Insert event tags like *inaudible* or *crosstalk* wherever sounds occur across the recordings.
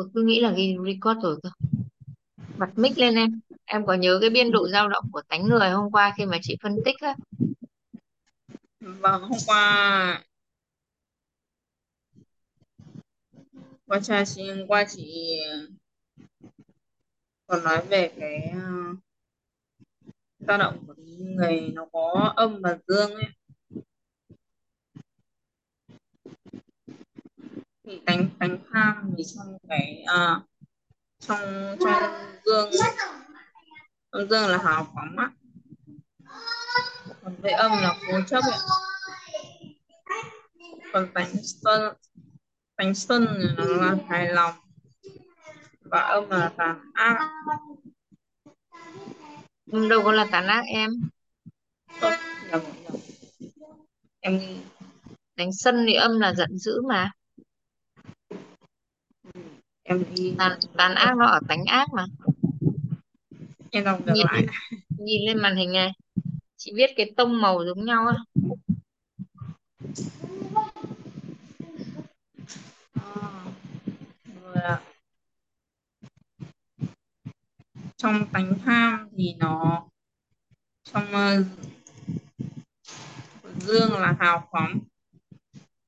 tôi cứ nghĩ là ghi record rồi cơ. Bật mic lên em. Em có nhớ cái biên độ dao động của tánh người hôm qua khi mà chị phân tích á? Vâng hôm qua qua cha chị, hôm qua chị còn nói về cái ờ, dao động của người nó có âm và dương ấy. Thì tánh tánh tham thì trong cái uh, trong trong dương trong dương là hào phóng á còn với âm là cố chấp ấy. còn tánh xuân tánh xuân là, là hài lòng và âm là tàn ác âm đâu có là tàn ác em Tốt, nhầm, nhầm. em đánh sân thì âm là giận dữ mà em đi tàn, tàn ác nó ở tánh ác mà. Em đọc được nhìn lại. nhìn lên màn hình này chị viết cái tông màu giống nhau á. À, trong tánh tham thì nó trong uh, dương là hào phóng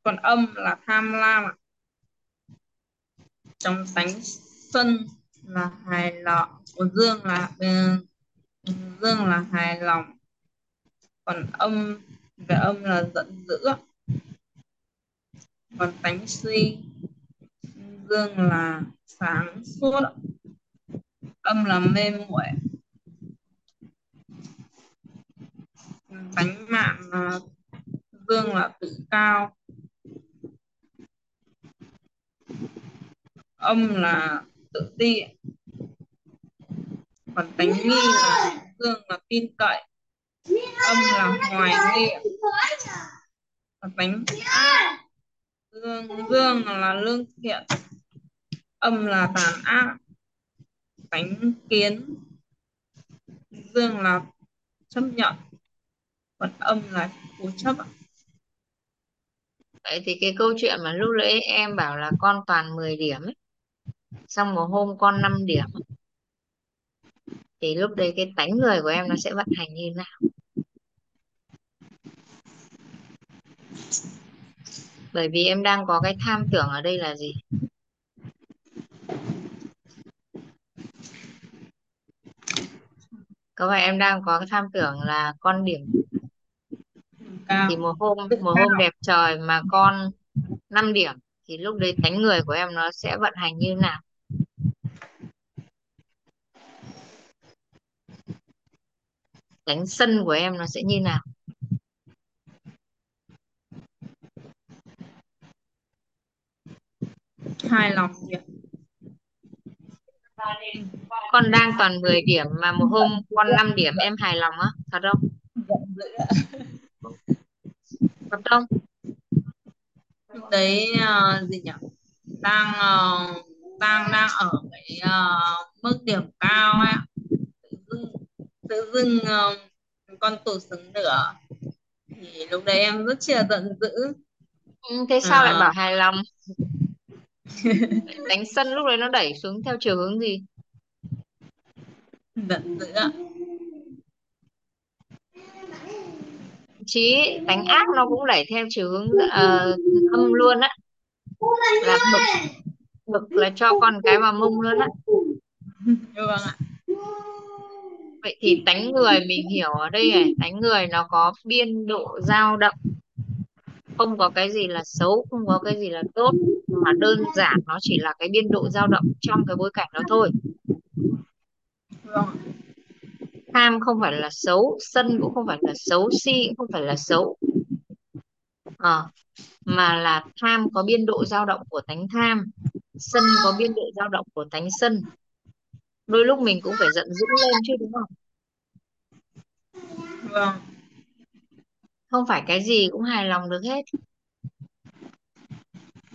còn âm là tham lam ạ trong tánh xuân là hài lòng còn dương là uh, dương là hài lòng. Còn âm về âm là giận dữ. Còn tánh suy dương là sáng suốt. Âm là mê muội. Tánh mạng là dương là tự cao. Âm là tự ti. Còn tánh nghi là dương là tin cậy. Âm là hoài nghi còn tánh ác dương dương là lương thiện. Âm là tàn ác. Tánh kiến, dương là chấp nhận. Còn âm là cố chấp vậy thì cái câu chuyện mà lúc nãy em bảo là con toàn 10 điểm ấy xong một hôm con 5 điểm. Thì lúc đấy cái tánh người của em nó sẽ vận hành như nào? Bởi vì em đang có cái tham tưởng ở đây là gì? Có phải em đang có cái tham tưởng là con điểm cao. thì một hôm một hôm đẹp trời mà con 5 điểm thì lúc đấy tánh người của em nó sẽ vận hành như nào tánh sân của em nó sẽ như nào? Hài lòng con đang toàn 10 điểm mà một hôm con 5 điểm em hài lòng á thật không? Thật không? Lúc đấy uh, gì nhỉ? Đang uh, đang đang ở cái uh, mức điểm cao ấy tự dưng uh, con tụt xuống nữa. Thì lúc đấy em rất chia giận dữ. Ừ, thế sao lại bảo hài lòng? *laughs* Đánh sân lúc đấy nó đẩy xuống theo chiều hướng gì? Giận dữ ạ. Chí đánh ác nó cũng đẩy theo chiều hướng uh, âm luôn á. Là bực bực là cho con cái vào mông luôn á. Vâng ạ vậy thì tánh người mình hiểu ở đây này tánh người nó có biên độ dao động. Không có cái gì là xấu không có cái gì là tốt mà đơn giản nó chỉ là cái biên độ dao động trong cái bối cảnh đó thôi. Tham không phải là xấu sân cũng không phải là xấu si cũng không phải là xấu. À, mà là tham có biên độ dao động của tánh tham sân có biên độ dao động của tánh sân. Đôi lúc mình cũng phải giận dữ lên chứ đúng không? Vâng. Không phải cái gì cũng hài lòng được hết.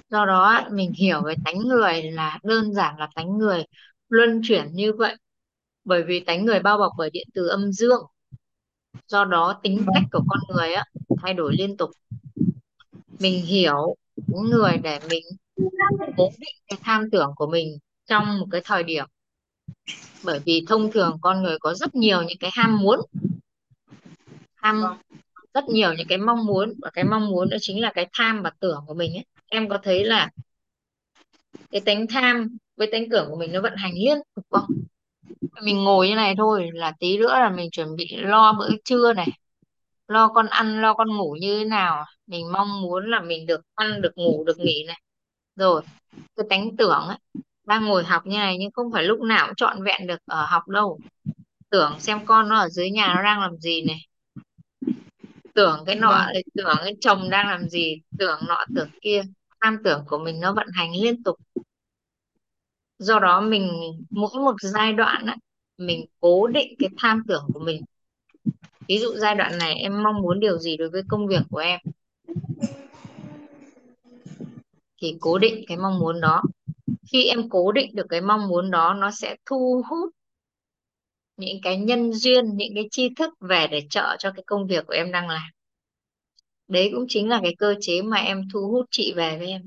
Do đó, mình hiểu về tánh người là đơn giản là tánh người luân chuyển như vậy. Bởi vì tánh người bao bọc bởi điện từ âm dương. Do đó, tính cách của con người á, thay đổi liên tục. Mình hiểu những người để mình cố định cái tham tưởng của mình trong một cái thời điểm. Bởi vì thông thường con người có rất nhiều những cái ham muốn vâng. Rất nhiều những cái mong muốn và cái mong muốn đó chính là cái tham và tưởng của mình ấy. Em có thấy là cái tánh tham với tánh tưởng của mình nó vận hành liên tục không? Mình ngồi như này thôi là tí nữa là mình chuẩn bị lo bữa trưa này lo con ăn lo con ngủ như thế nào. Mình mong muốn là mình được ăn được ngủ được nghỉ này. Rồi cái tánh tưởng ấy đang ngồi học như này nhưng không phải lúc nào cũng trọn vẹn được ở học đâu. Tưởng xem con nó ở dưới nhà nó đang làm gì này tưởng cái nọ vâng. tưởng cái chồng đang làm gì tưởng nọ tưởng kia. Tham tưởng của mình nó vận hành liên tục. Do đó mình mỗi một giai đoạn á, mình cố định cái tham tưởng của mình. Ví dụ giai đoạn này em mong muốn điều gì đối với công việc của em? Thì cố định cái mong muốn đó. Khi em cố định được cái mong muốn đó nó sẽ thu hút những cái nhân duyên những cái tri thức về để trợ cho cái công việc của em đang làm. Đấy cũng chính là cái cơ chế mà em thu hút chị về với em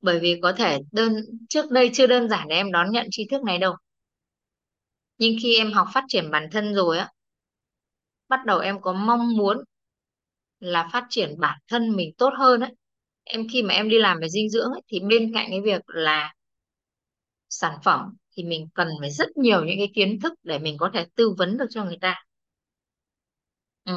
bởi vì có thể đơn trước đây chưa đơn giản để em đón nhận tri thức này đâu. Nhưng khi em học phát triển bản thân rồi á bắt đầu em có mong muốn là phát triển bản thân mình tốt hơn ấy. Em khi mà em đi làm về dinh dưỡng ấy, thì bên cạnh cái việc là sản phẩm thì mình cần phải rất nhiều những cái kiến thức để mình có thể tư vấn được cho người ta ừ.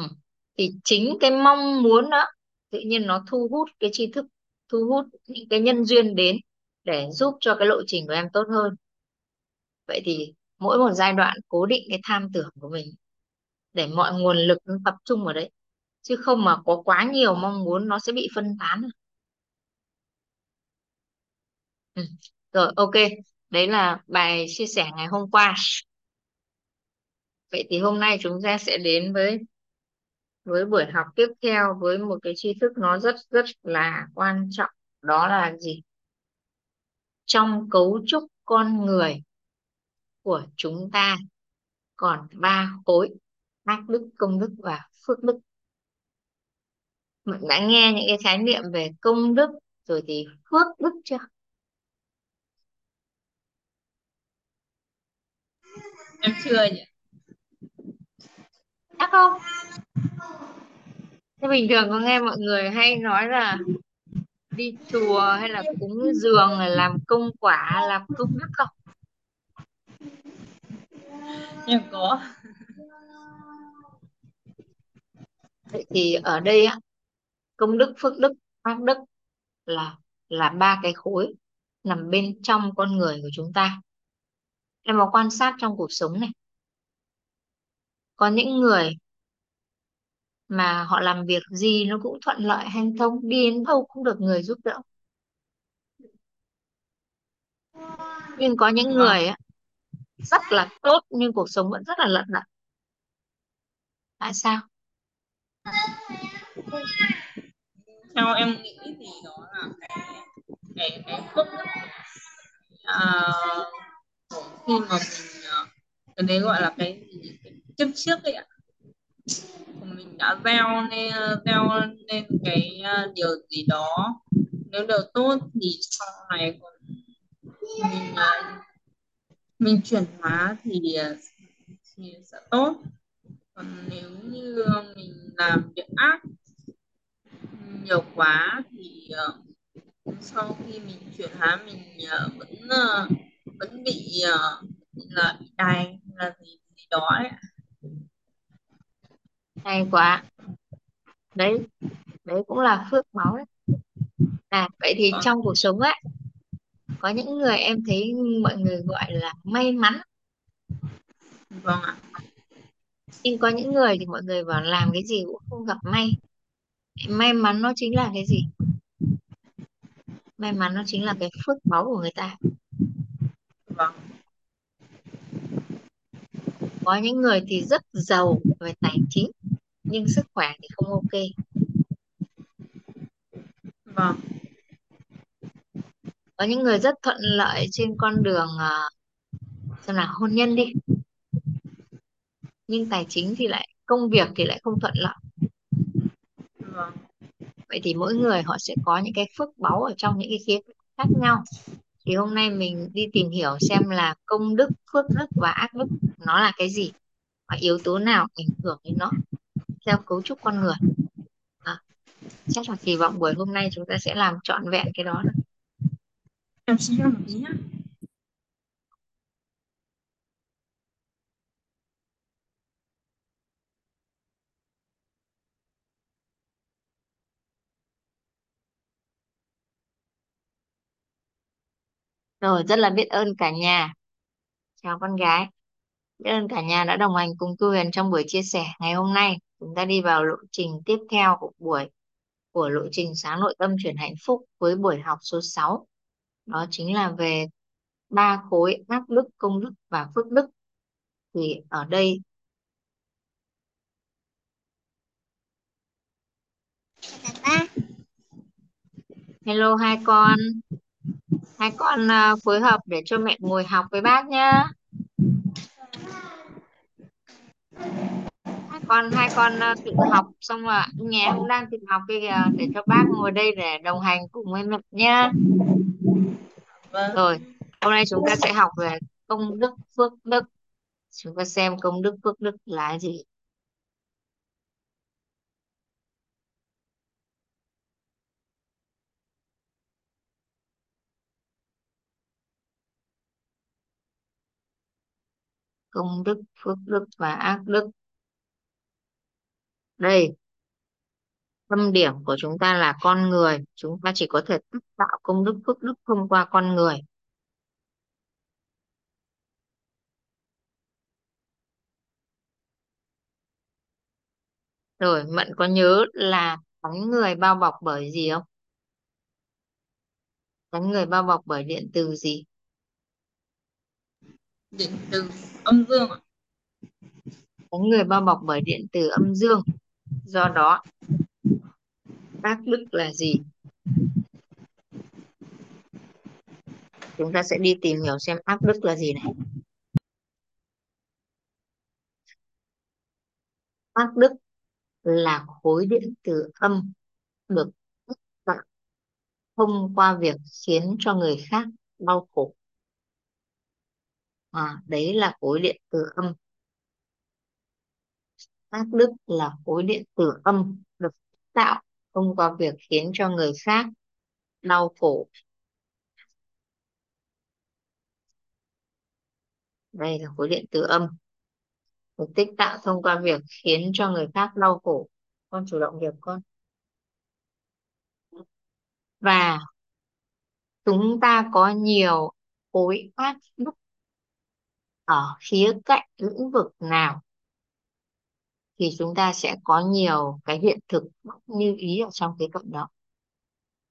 thì chính cái mong muốn đó tự nhiên nó thu hút cái tri thức, thu hút những cái nhân duyên đến để giúp cho cái lộ trình của em tốt hơn vậy thì mỗi một giai đoạn cố định cái tham tưởng của mình để mọi nguồn lực nó tập trung vào đấy, chứ không mà có quá nhiều mong muốn nó sẽ bị phân tán ừ. rồi, ok đấy là bài chia sẻ ngày hôm qua. Vậy thì hôm nay chúng ta sẽ đến với với buổi học tiếp theo với một cái tri thức nó rất rất là quan trọng. Đó là gì? Trong cấu trúc con người của chúng ta còn ba khối ác đức, công đức và phước đức. Mình đã nghe những cái khái niệm về công đức rồi thì phước đức chưa? Em chưa nhỉ? Chắc không. Thế bình thường có nghe mọi người hay nói là đi chùa hay là cúng dường là làm công quả làm công đức không? Em có. Vậy thì ở đây á công đức phước đức ác đức là là ba cái khối nằm bên trong con người của chúng ta em có quan sát trong cuộc sống này. Có những người mà họ làm việc gì nó cũng thuận lợi hanh thông đi đến đâu cũng được người giúp đỡ. Nhưng có những vâng. người á rất là tốt nhưng cuộc sống vẫn rất là lận đận tại sao? Theo em nghĩ thì đó là cái cái cái à, khi mà mình ờ, cái đấy gọi là cái chấp trước ấy ạ. Mình đã gieo nên gieo nên cái ờ, điều gì đó. Nếu điều tốt thì sau này còn mình ờ, mình chuyển hóa thì thì sẽ tốt. Còn nếu như mình làm việc ác nhiều quá thì uh, sau khi mình chuyển hóa mình uh, vẫn uh, vẫn bị uh, là đày là gì gì đó ấy. hay quá. Đấy đấy cũng là phước báo đấy. À vậy thì Vâng, trong cuộc sống á có những người em thấy mọi người gọi là may mắn. Vâng ạ. Nhưng có những người thì mọi người bảo làm cái gì cũng không gặp may. May mắn nó chính là cái gì? May mắn nó chính là cái phước báu của người ta. Vâng có những người thì rất giàu về tài chính nhưng sức khỏe thì không ok. Vâng. Có những người rất thuận lợi trên con đường uh, xem là hôn nhân đi. Nhưng tài chính thì lại công việc thì lại không thuận lợi. Vâng. Vậy thì mỗi người họ sẽ có những cái phước báu ở trong những cái khía cạnh khác nhau thì hôm nay mình đi tìm hiểu xem là công đức phước đức và ác đức nó là cái gì và yếu tố nào ảnh hưởng đến nó. Theo cấu trúc con người. À, chắc là kỳ vọng buổi hôm nay chúng ta sẽ làm trọn vẹn cái đó. Em xin một tí nhé rồi rất là biết ơn cả nhà. Chào con gái. Biết ơn cả nhà đã đồng hành cùng Tu Huyền trong buổi chia sẻ ngày hôm nay. Chúng ta đi vào lộ trình tiếp theo của buổi của lộ trình sáng nội tâm chuyển hạnh phúc với buổi học số 6 đó chính là về ba khối ác đức công đức và phước đức. Thì ở đây hello hai con hai con à, phối hợp để cho mẹ ngồi học với bác nhá. Hai con hai con à, tự học xong rồi nhé cũng đang tự học kia kìa để cho bác ngồi đây để đồng hành cùng với mẹ nhá. Vâng. Rồi hôm nay chúng ta sẽ học về công đức phước đức. Chúng ta xem công đức phước đức là gì công đức, phước đức và ác đức. Đây, tâm điểm của chúng ta là con người. Chúng ta chỉ có thể tác tạo công đức, phước đức thông qua con người. Rồi, Mận có nhớ là bóng người bao bọc bởi gì không? Bóng người bao bọc bởi điện từ gì? Điện từ âm dương ạ. Người bao bọc bởi điện từ âm dương. Do đó tác đức là gì? Chúng ta sẽ đi tìm hiểu xem ác đức là gì này. Ác đức là khối điện từ âm được tạo thông qua việc khiến cho người khác đau khổ à, đấy là khối điện từ âm. Tác đức là khối điện từ âm được tạo thông qua việc khiến cho người khác đau khổ. Đây là khối điện từ âm. Được tích tạo thông qua việc khiến cho người khác đau khổ. Con chủ động việc con. Và chúng ta có nhiều khối ác đức ở khía cạnh lĩnh vực nào thì chúng ta sẽ có nhiều cái hiện thực như ý ở trong cái cộng đó.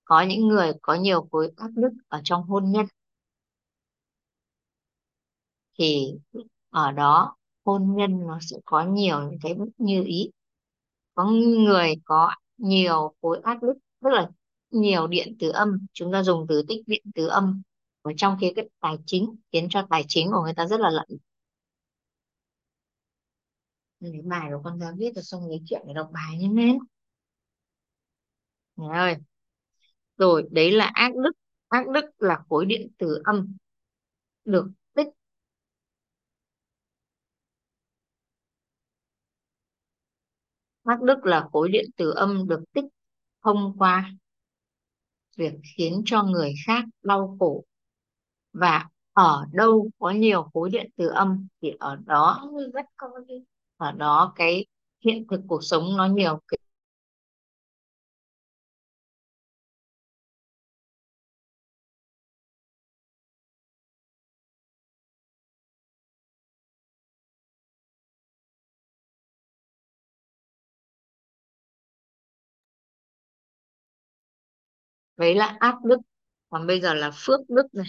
Có những người có nhiều khối áp lực ở trong hôn nhân thì ở đó hôn nhân nó sẽ có nhiều những cái bất như ý. Có người có nhiều khối áp lực, tức là nhiều điện từ âm, chúng ta dùng từ tích điện từ âm ở trong khía cạnh tài chính, khiến cho tài chính của người ta rất là lận. Lấy bài của con ra viết rồi xong lấy chuyện để đọc bài như thế Nghe ơi. Rồi, đấy là ác đức. Ác đức là khối điện tử âm được tích. Ác đức là khối điện tử âm được tích thông qua việc khiến cho người khác đau khổ và ở đâu có nhiều khối điện từ âm thì ở đó rất có ở đó cái hiện thực cuộc sống nó nhiều cái đấy là áp đức. Còn bây giờ là phước đức này.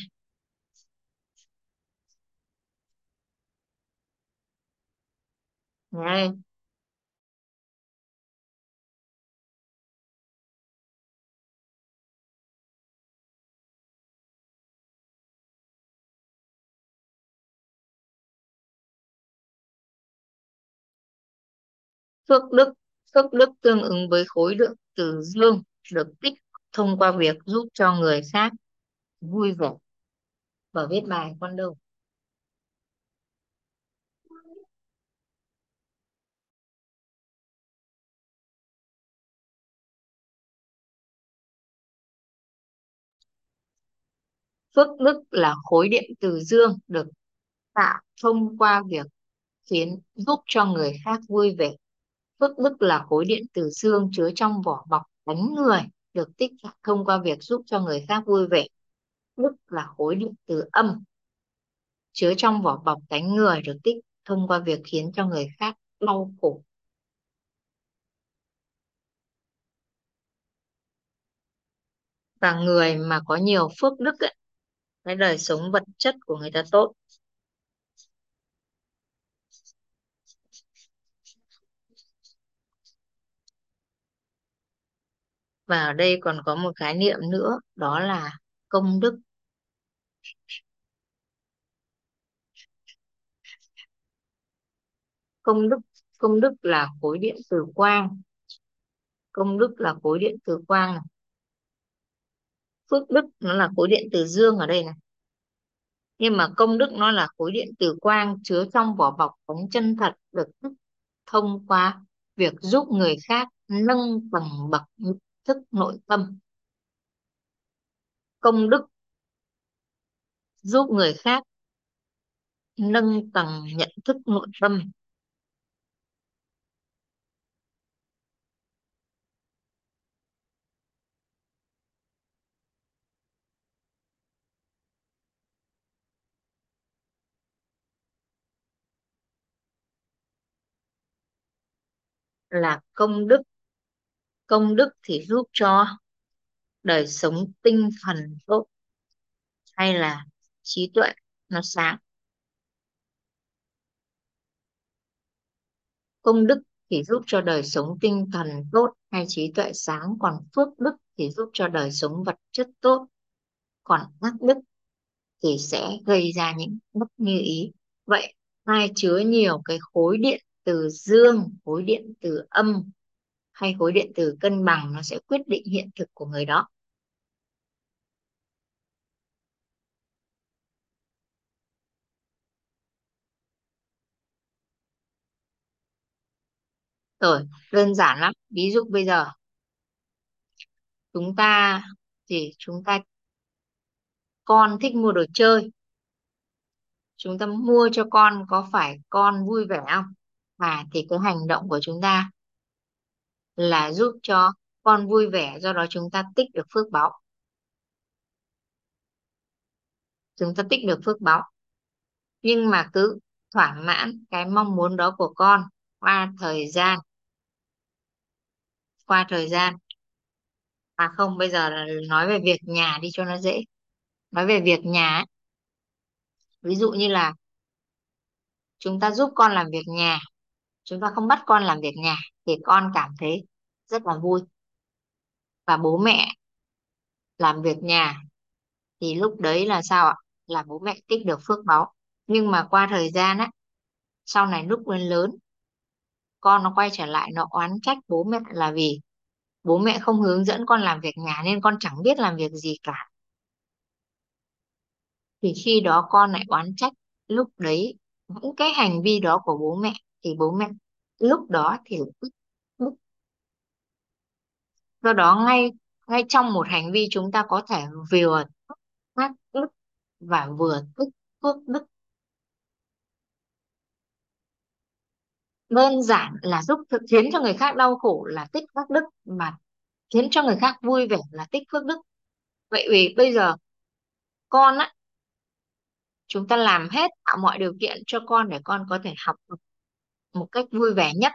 Đây. Phước đức phước đức tương ứng với khối lượng từ dương được tích thông qua việc giúp cho người khác vui vẻ và viết bài con đâu phước đức là khối điện từ dương được tạo thông qua việc khiến giúp cho người khác vui vẻ. Phước đức là khối điện từ dương chứa trong vỏ bọc đánh người được tích thông qua việc giúp cho người khác vui vẻ. Đức là khối điện từ âm chứa trong vỏ bọc đánh người được tích thông qua việc khiến cho người khác đau khổ. Và người mà có nhiều phước đức ấy, cái đời sống vật chất của người ta tốt. Và ở đây còn có một khái niệm nữa, đó là công đức. Công đức công đức là khối điện từ quang. Công đức là khối điện từ quang phước đức nó là khối điện từ dương ở đây này. Nhưng mà công đức nó là khối điện từ quang chứa trong vỏ bọc bóng chân thật được thông qua việc giúp người khác nâng tầng bậc thức nội tâm. Công đức giúp người khác nâng tầng nhận thức nội tâm. Là công đức. Công đức thì giúp cho đời sống tinh thần tốt hay là trí tuệ nó sáng. Công đức thì giúp cho đời sống tinh thần tốt hay trí tuệ sáng. Còn phước đức thì giúp cho đời sống vật chất tốt. Còn ác đức thì sẽ gây ra những bất như ý. Vậy ai chứa nhiều cái khối điện từ dương khối điện từ âm hay khối điện từ cân bằng, nó sẽ quyết định hiện thực của người đó. Rồi, đơn giản lắm. Ví dụ bây giờ, chúng ta thì chúng ta, con thích mua đồ chơi. Chúng ta mua cho con có phải con vui vẻ không? Và thì cái hành động của chúng ta là giúp cho con vui vẻ, do đó chúng ta tích được phước báo. Chúng ta tích được phước báo. Nhưng mà cứ thỏa mãn cái mong muốn đó của con qua thời gian. Qua thời gian. À không, bây giờ là nói về việc nhà đi cho nó dễ. Nói về việc nhà ấy. ví dụ như là chúng ta giúp con làm việc nhà chúng ta không bắt con làm việc nhà thì con cảm thấy rất là vui. Và bố mẹ làm việc nhà thì lúc đấy là sao ạ? Là bố mẹ tích được phước báo nhưng mà qua thời gian á, sau này lúc lên lớn, con nó quay trở lại, nó oán trách bố mẹ là vì bố mẹ không hướng dẫn con làm việc nhà nên con chẳng biết làm việc gì cả. Thì khi đó con lại oán trách, lúc đấy những cái hành vi đó của bố mẹ thì bố mẹ lúc đó thì tức tức. do đó ngay ngay trong một hành vi chúng ta có thể vừa ác đức và vừa tích phước đức đơn giản là giúp thực khiến cho người khác đau khổ là tích phước đức, mà khiến cho người khác vui vẻ là tích phước đức vậy vì bây giờ con á, chúng ta làm hết tạo mọi điều kiện cho con để con có thể học được một cách vui vẻ nhất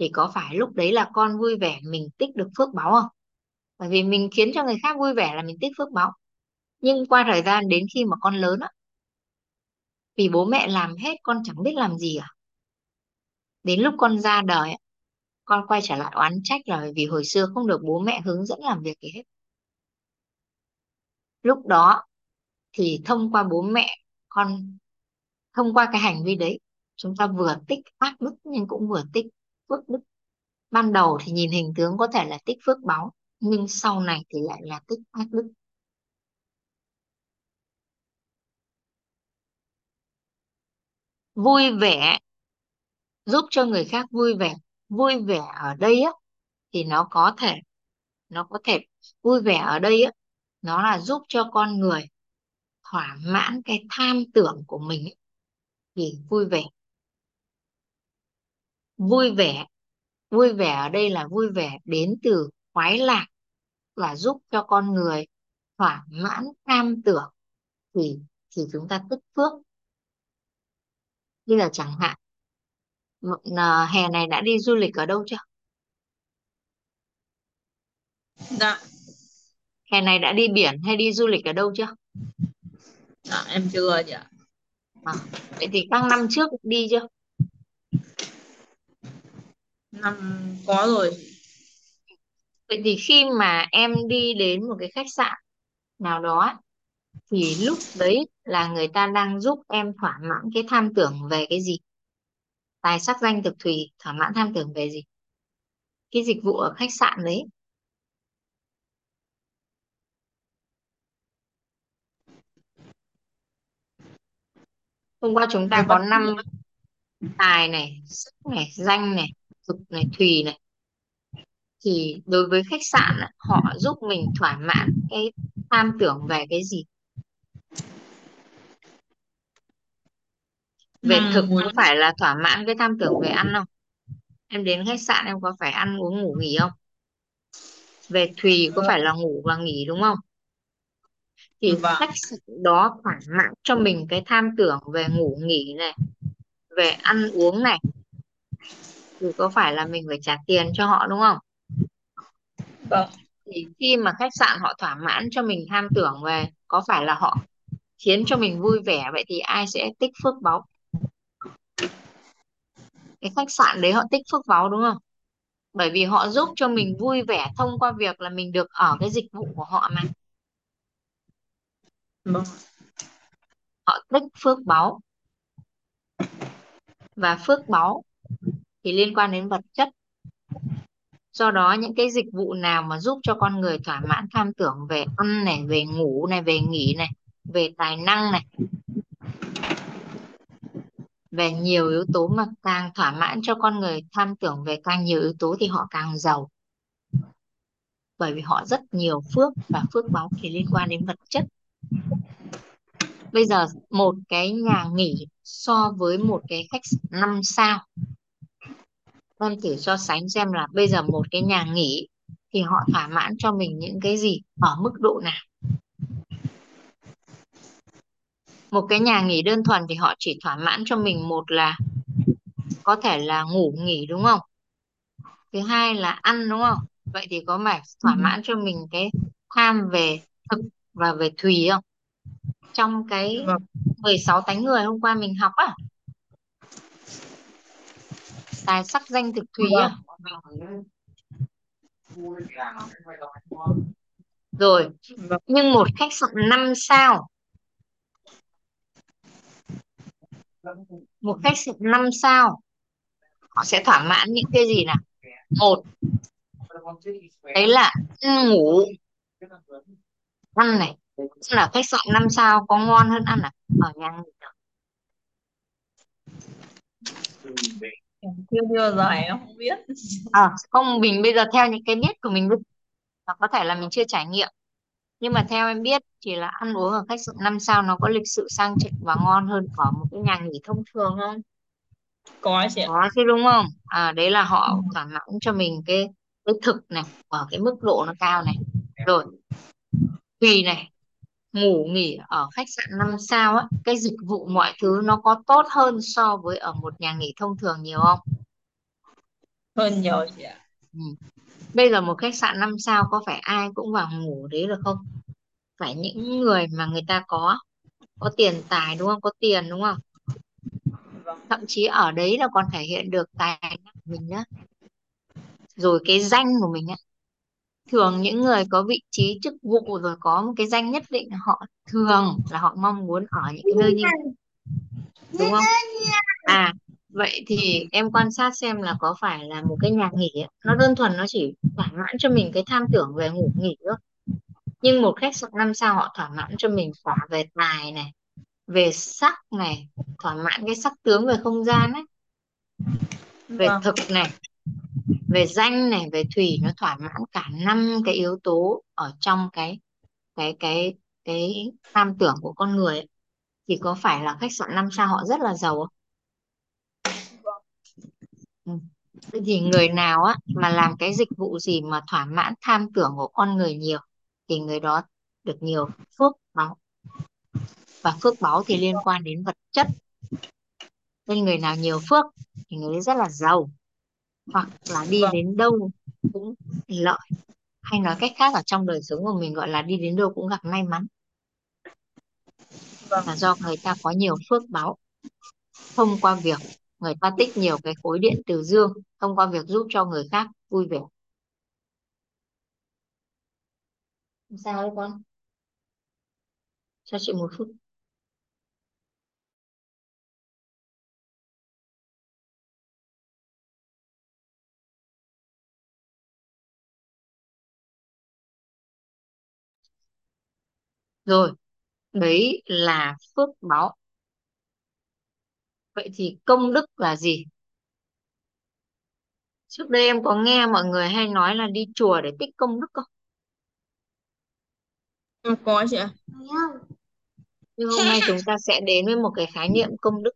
thì có phải lúc đấy là con vui vẻ mình tích được phước báo không? Bởi vì mình khiến cho người khác vui vẻ là mình tích phước báo. nhưng qua thời gian đến khi mà con lớn á vì bố mẹ làm hết con chẳng biết làm gì à đến lúc con ra đời á, con quay trở lại oán trách là vì hồi xưa không được bố mẹ hướng dẫn làm việc gì hết. Lúc đó thì thông qua bố mẹ con thông qua cái hành vi đấy chúng ta vừa tích ác đức nhưng cũng vừa tích phước đức. Ban đầu thì nhìn hình tướng có thể là tích phước báu nhưng sau này thì lại là tích ác đức. Vui vẻ giúp cho người khác vui vẻ. Vui vẻ ở đây á thì nó có thể nó có thể vui vẻ ở đây á nó là giúp cho con người thỏa mãn cái tham tưởng của mình ấy, thì vui vẻ vui vẻ. Vui vẻ ở đây là vui vẻ đến từ khoái lạc và giúp cho con người thỏa mãn tham tưởng thì thì chúng ta tích phước. Như là chẳng hạn à, hè này đã đi du lịch ở đâu chưa? Dạ. Hè này đã đi biển hay đi du lịch ở đâu chưa? Dạ em chưa chị ạ. À, vậy thì các năm trước đi chưa năm có rồi. Vậy thì khi mà em đi đến một cái khách sạn nào đó thì lúc đấy là người ta đang giúp em thỏa mãn cái tham tưởng về cái gì? Tài sắc danh thực thùy thỏa mãn tham tưởng về gì? Cái dịch vụ ở khách sạn đấy. Hôm qua chúng ta có năm tài này sắc này danh này thực này thùy này. Thì đối với khách sạn họ giúp mình thỏa mãn cái tham tưởng về cái gì? Về thực mong muốn có phải là thỏa mãn cái tham tưởng về ăn không? Em đến khách sạn em có phải ăn uống ngủ nghỉ không? Về thùy có phải là ngủ và nghỉ đúng không? Thì vâng. khách sạn đó thỏa mãn cho mình cái tham tưởng về ngủ nghỉ này về ăn uống này thì có phải là mình phải trả tiền cho họ đúng không? Vâng. Thì khi mà khách sạn họ thỏa mãn cho mình tham tưởng về có phải là họ khiến cho mình vui vẻ vậy thì ai sẽ tích phước báu? Cái khách sạn đấy họ tích phước báu đúng không? Bởi vì họ giúp cho mình vui vẻ thông qua việc là mình được ở cái dịch vụ của họ mà. Vâng. Họ tích phước báu. Và phước báu thì liên quan đến vật chất. Do đó, những cái dịch vụ nào mà giúp cho con người thỏa mãn tham tưởng về ăn này, về ngủ này, về nghỉ này, về tài năng này, về nhiều yếu tố mà càng thỏa mãn cho con người tham tưởng về càng nhiều yếu tố thì họ càng giàu. Bởi vì họ rất nhiều phước và phước báo thì liên quan đến vật chất. Bây giờ, một cái nhà nghỉ so với một cái khách sạn năm sao em thử so sánh xem là bây giờ một cái nhà nghỉ thì họ thỏa mãn cho mình những cái gì ở mức độ nào? Một cái nhà nghỉ đơn thuần thì họ chỉ thỏa mãn cho mình một là có thể là ngủ nghỉ đúng không? Thứ hai là ăn đúng không? Vậy thì có phải thỏa mãn cho mình cái tham về thực và về thùy không? Trong cái vâng. 16 tánh người hôm qua mình học á tài sắc danh thực thùy á rồi vâng. nhưng một khách sạn 5 sao? Một khách sạn 5 sao? Họ sẽ thỏa mãn những cái gì nào? Một đấy là ăn ngủ. Ăn này Xem là khách sạn 5 sao có ngon hơn ăn à? Ở nhà nghỉ được. Chưa bao giờ em không biết. À, không mình bây giờ theo những cái biết của mình. Hoặc có thể là mình chưa trải nghiệm. Nhưng mà theo em biết thì là ăn uống ở khách sạn 5 sao nó có lịch sự sang trọng và ngon hơn ở một cái nhà nghỉ thông thường không? Có chị ạ. Có chứ đúng không? À đấy là họ thỏa mãn cho mình cái cái thực này ở cái mức độ nó cao này. Rồi tùy này ngủ nghỉ ở khách sạn 5 sao á cái dịch vụ mọi thứ nó có tốt hơn so với ở một nhà nghỉ thông thường nhiều không? Hơn nhiều chị ạ. Ừ. bây giờ một khách sạn 5 sao có phải ai cũng vào ngủ đấy được không? Phải những người mà người ta có có tiền tài đúng không? Có tiền đúng không? Vâng. Thậm chí ở đấy là còn thể hiện được tài năng của mình nhá rồi cái danh của mình á thường những người có vị trí chức vụ rồi có một cái danh nhất định họ thường là họ mong muốn ở những cái nơi như đúng không? À vậy thì em quan sát xem là có phải là một cái nhà nghỉ ấy, nó đơn thuần nó chỉ thỏa mãn cho mình cái tham tưởng về ngủ nghỉ thôi. Nhưng một khách sạn năm sao họ thỏa mãn cho mình cả về tài này về sắc này thỏa mãn cái sắc tướng về không gian ấy về vâng. thực này về danh này, về thủy nó thỏa mãn cả năm cái yếu tố ở trong cái cái cái cái tham tưởng của con người ấy. thì có phải là khách sạn năm sao họ rất là giàu không? Ừ. Thì người nào á mà làm cái dịch vụ gì mà thỏa mãn tham tưởng của con người nhiều, thì người đó được nhiều phước báo và phước báo thì liên quan đến vật chất nên người nào nhiều phước thì người ấy rất là giàu hoặc là đi vâng. đến đâu cũng lợi. Hay nói cách khác ở trong đời sống của mình gọi là đi đến đâu cũng gặp may mắn. Vâng. Là do người ta có nhiều phước báu thông qua việc người ta tích nhiều cái khối điện từ dương thông qua việc giúp cho người khác vui vẻ. Sao đấy con. Cho chị một phút rồi đấy là phước báu vậy thì công đức là gì? Trước đây em có nghe mọi người hay nói là đi chùa để tích công đức không? Em có chị ạ. Nhưng hôm nay chúng ta sẽ đến với một cái khái niệm công đức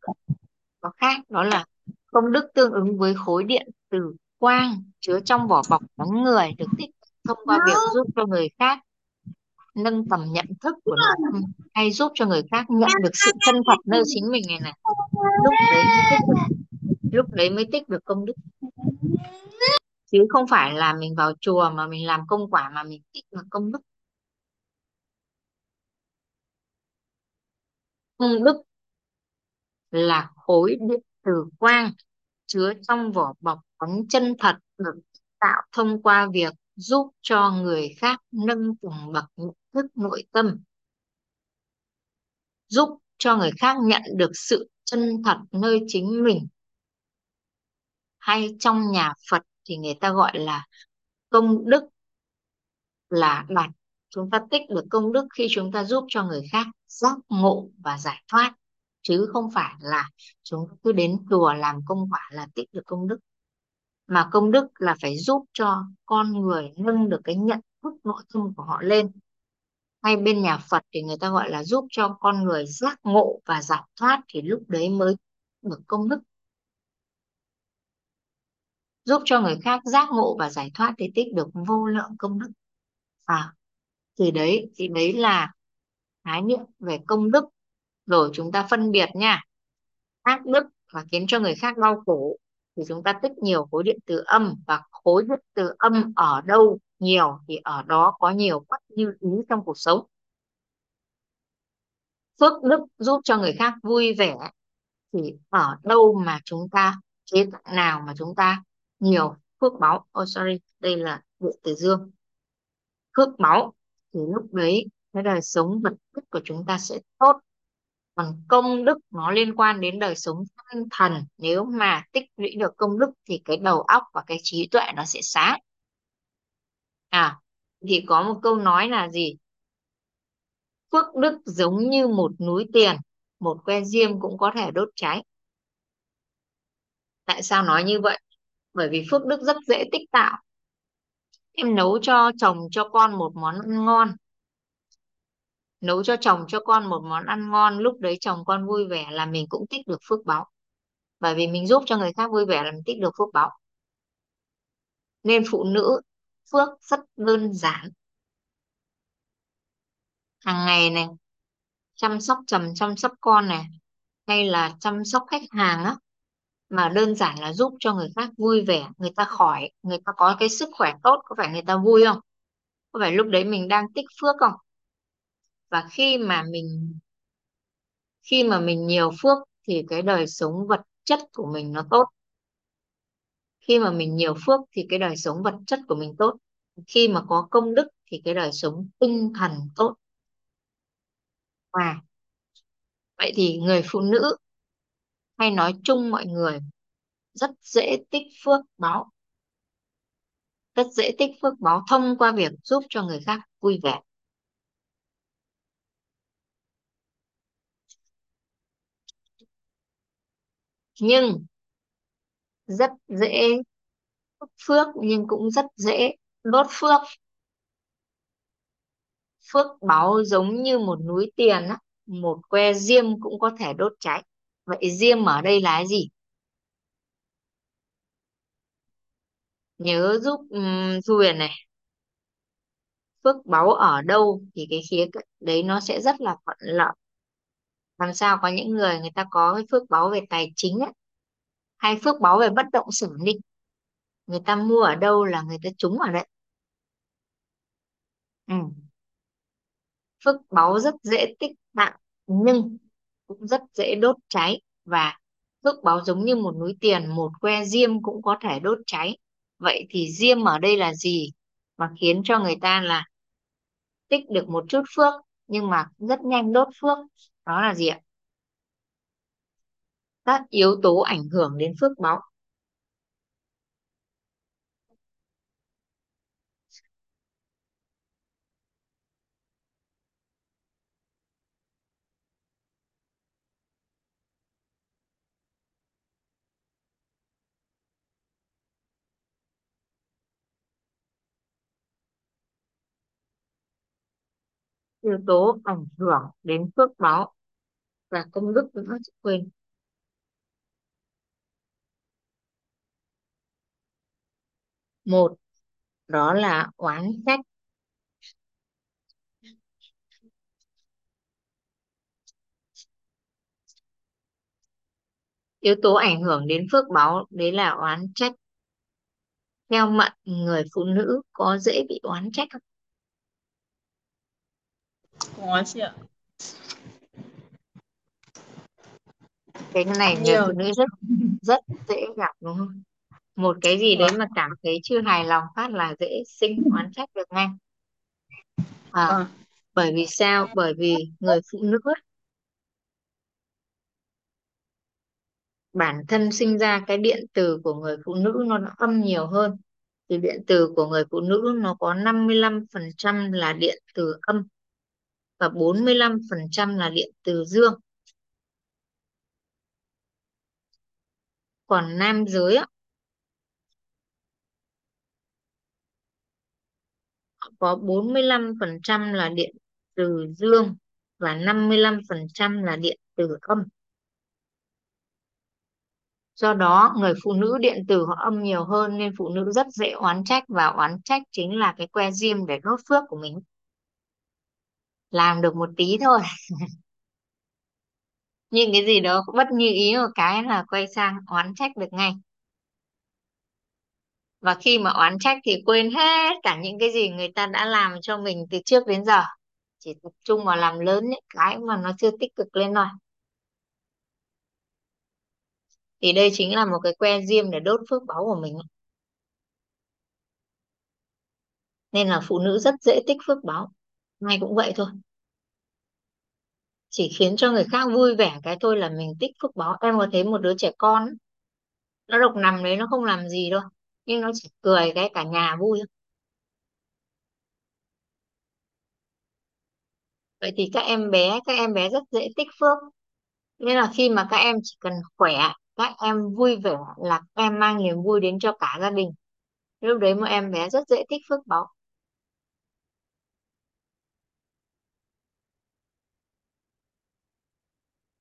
có khác đó là công đức tương ứng với khối điện từ quang chứa trong vỏ bọc bóng người được tích thông qua việc giúp cho người khác nâng tầm nhận thức của tâm hay giúp cho người khác nhận được sự chân thật nơi chính mình này này. Lúc đấy mới tích được lúc đấy mới tích được công đức. Chứ không phải là mình vào chùa mà mình làm công quả mà mình tích được công đức. Công đức là khối điện từ quang chứa trong vỏ bọc bóng chân thật được tạo thông qua việc giúp cho người khác nâng tầng bậc nhận thức nội tâm. Giúp cho người khác nhận được sự chân thật nơi chính mình. Hay trong nhà Phật thì người ta gọi là công đức là đạt. Chúng ta tích được công đức khi chúng ta giúp cho người khác giác ngộ và giải thoát. Chứ không phải là chúng ta cứ đến chùa làm công quả là tích được công đức. Mà công đức là phải giúp cho con người nâng được cái nhận thức nội tâm của họ lên hay bên nhà Phật thì người ta gọi là giúp cho con người giác ngộ và giải thoát thì lúc đấy mới được công đức. Giúp cho người khác giác ngộ và giải thoát thì tích được vô lượng công đức. À thì đấy thì đấy là khái niệm về công đức. Rồi chúng ta phân biệt nha. Ác đức và khiến cho người khác đau khổ thì chúng ta tích nhiều khối điện từ âm. Và khối điện từ âm ở đâu? Nhiều thì ở đó có nhiều bất như ý trong cuộc sống. Phước đức giúp cho người khác vui vẻ thì ở đâu mà chúng ta chế tặng nào mà chúng ta nhiều phước báu? Oh sorry, đây là điện từ dương. Phước báu thì lúc đấy cái đời sống vật chất của chúng ta sẽ tốt còn công đức nó liên quan đến đời sống tinh thần. Nếu mà tích lũy được công đức thì cái đầu óc và cái trí tuệ nó sẽ sáng à thì có một câu nói là gì? Phước đức giống như một núi tiền, một que diêm cũng có thể đốt cháy. Tại sao nói như vậy? Bởi vì phước đức rất dễ tích tạo. Em nấu cho chồng cho con một món ăn ngon. Nấu cho chồng cho con một món ăn ngon, lúc đấy chồng con vui vẻ là mình cũng tích được phước báo. Bởi vì mình giúp cho người khác vui vẻ là mình tích được phước báo. Nên phụ nữ phước rất đơn giản hàng ngày này, chăm sóc chồng chăm sóc con này, hay là chăm sóc khách hàng á, mà đơn giản là giúp cho người khác vui vẻ, người ta khỏi, người ta có cái sức khỏe tốt, có phải người ta vui không? Có phải lúc đấy mình đang tích phước không? Và khi mà mình, khi mà mình nhiều phước thì cái đời sống vật chất của mình nó tốt khi mà mình nhiều phước thì cái đời sống vật chất của mình tốt. Khi mà có công đức thì cái đời sống tinh thần tốt. Và vậy thì người phụ nữ hay nói chung mọi người, rất dễ tích phước báo. Rất dễ tích phước báo thông qua việc giúp cho người khác vui vẻ. Nhưng rất dễ phước nhưng cũng rất dễ đốt phước. Phước báu giống như một núi tiền á một que diêm cũng có thể đốt cháy. Vậy diêm ở đây là cái gì? Nhớ giúp um, Thu Huyền này. Phước báu ở đâu thì cái khía cạnh đấy nó sẽ rất là thuận lợi. Làm sao có những người người ta có cái phước báu về tài chính ấy, hay phước báu về bất động sản đi người ta mua ở đâu là người ta trúng ở đấy? Ừ. phước báu rất dễ tích tặng nhưng cũng rất dễ đốt cháy. Và phước báu giống như một núi tiền, một que diêm cũng có thể đốt cháy. Vậy thì diêm ở đây là gì? Mà khiến cho người ta là tích được một chút phước, nhưng mà rất nhanh đốt phước, đó là gì ạ? Các yếu tố ảnh hưởng đến phước báo, yếu tố ảnh hưởng đến phước báo và công đức nữa quên. Một đó là oán trách. Yếu tố ảnh hưởng đến phước báu đấy là oán trách. Theo mệnh người phụ nữ có dễ bị oán trách không? Có chị ạ. Cái này người nhiều. phụ nữ rất rất dễ gặp đúng không một cái gì đấy vâng. mà cảm thấy chưa hài lòng phát là dễ sinh oán trách được ngay. À, vâng bởi vì sao? Bởi vì người phụ nữ bản thân sinh ra cái điện từ của người phụ nữ nó đã âm nhiều hơn. Thì điện từ của người phụ nữ nó có 55% là điện từ âm và 45% là điện từ dương. Còn nam giới á, có 45% là điện từ dương và 55% là điện từ âm. Do đó, người phụ nữ điện từ họ âm nhiều hơn nên phụ nữ rất dễ oán trách và oán trách chính là cái que diêm để đốt phước của mình. Làm được một tí thôi. *laughs* Nhưng cái gì đó cũng bất như ý một cái là quay sang oán trách được ngay và khi mà oán trách thì quên hết cả những cái gì người ta đã làm cho mình từ trước đến giờ. Chỉ tập trung vào làm lớn những cái mà nó chưa tích cực lên thôi. Thì đây chính là một cái que diêm để đốt phước báu của mình. Nên là phụ nữ rất dễ tích phước báu. Ngay cũng vậy thôi. Chỉ khiến cho người khác vui vẻ cái thôi là mình tích phước báo em có thấy một đứa trẻ con, nó độc nằm đấy, nó không làm gì đâu nhưng nó chỉ cười cái cả nhà vui thôi. vậy thì các em bé, các em bé rất dễ tích phước. Nên là khi mà các em chỉ cần khỏe, các em vui vẻ là các em mang niềm vui đến cho cả gia đình. Lúc đấy mà em bé rất dễ tích phước báo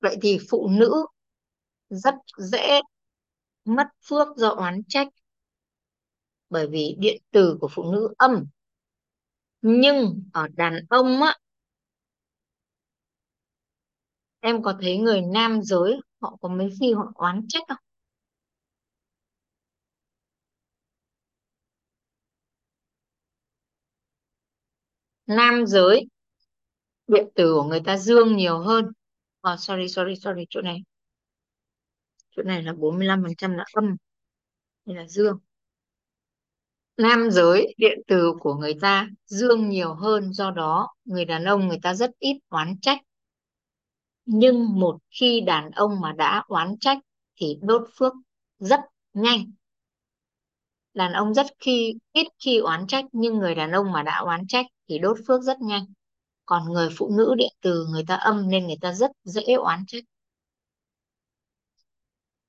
vậy thì phụ nữ rất dễ mất phước do oán trách bởi vì điện từ của phụ nữ âm. Nhưng ở đàn ông á em có thấy người nam giới họ có mấy khi họ oán trách không? Nam giới điện tử của người ta dương nhiều hơn. Oh, sorry sorry sorry chỗ này. Chỗ này là 45% là âm đây là dương nam giới, điện từ của người ta dương nhiều hơn, do đó người đàn ông người ta rất ít oán trách. Nhưng một khi đàn ông mà đã oán trách thì đốt phước rất nhanh. Đàn ông rất khi, ít khi oán trách, nhưng người đàn ông mà đã oán trách thì đốt phước rất nhanh. Còn người phụ nữ điện từ người ta âm nên người ta rất dễ oán trách.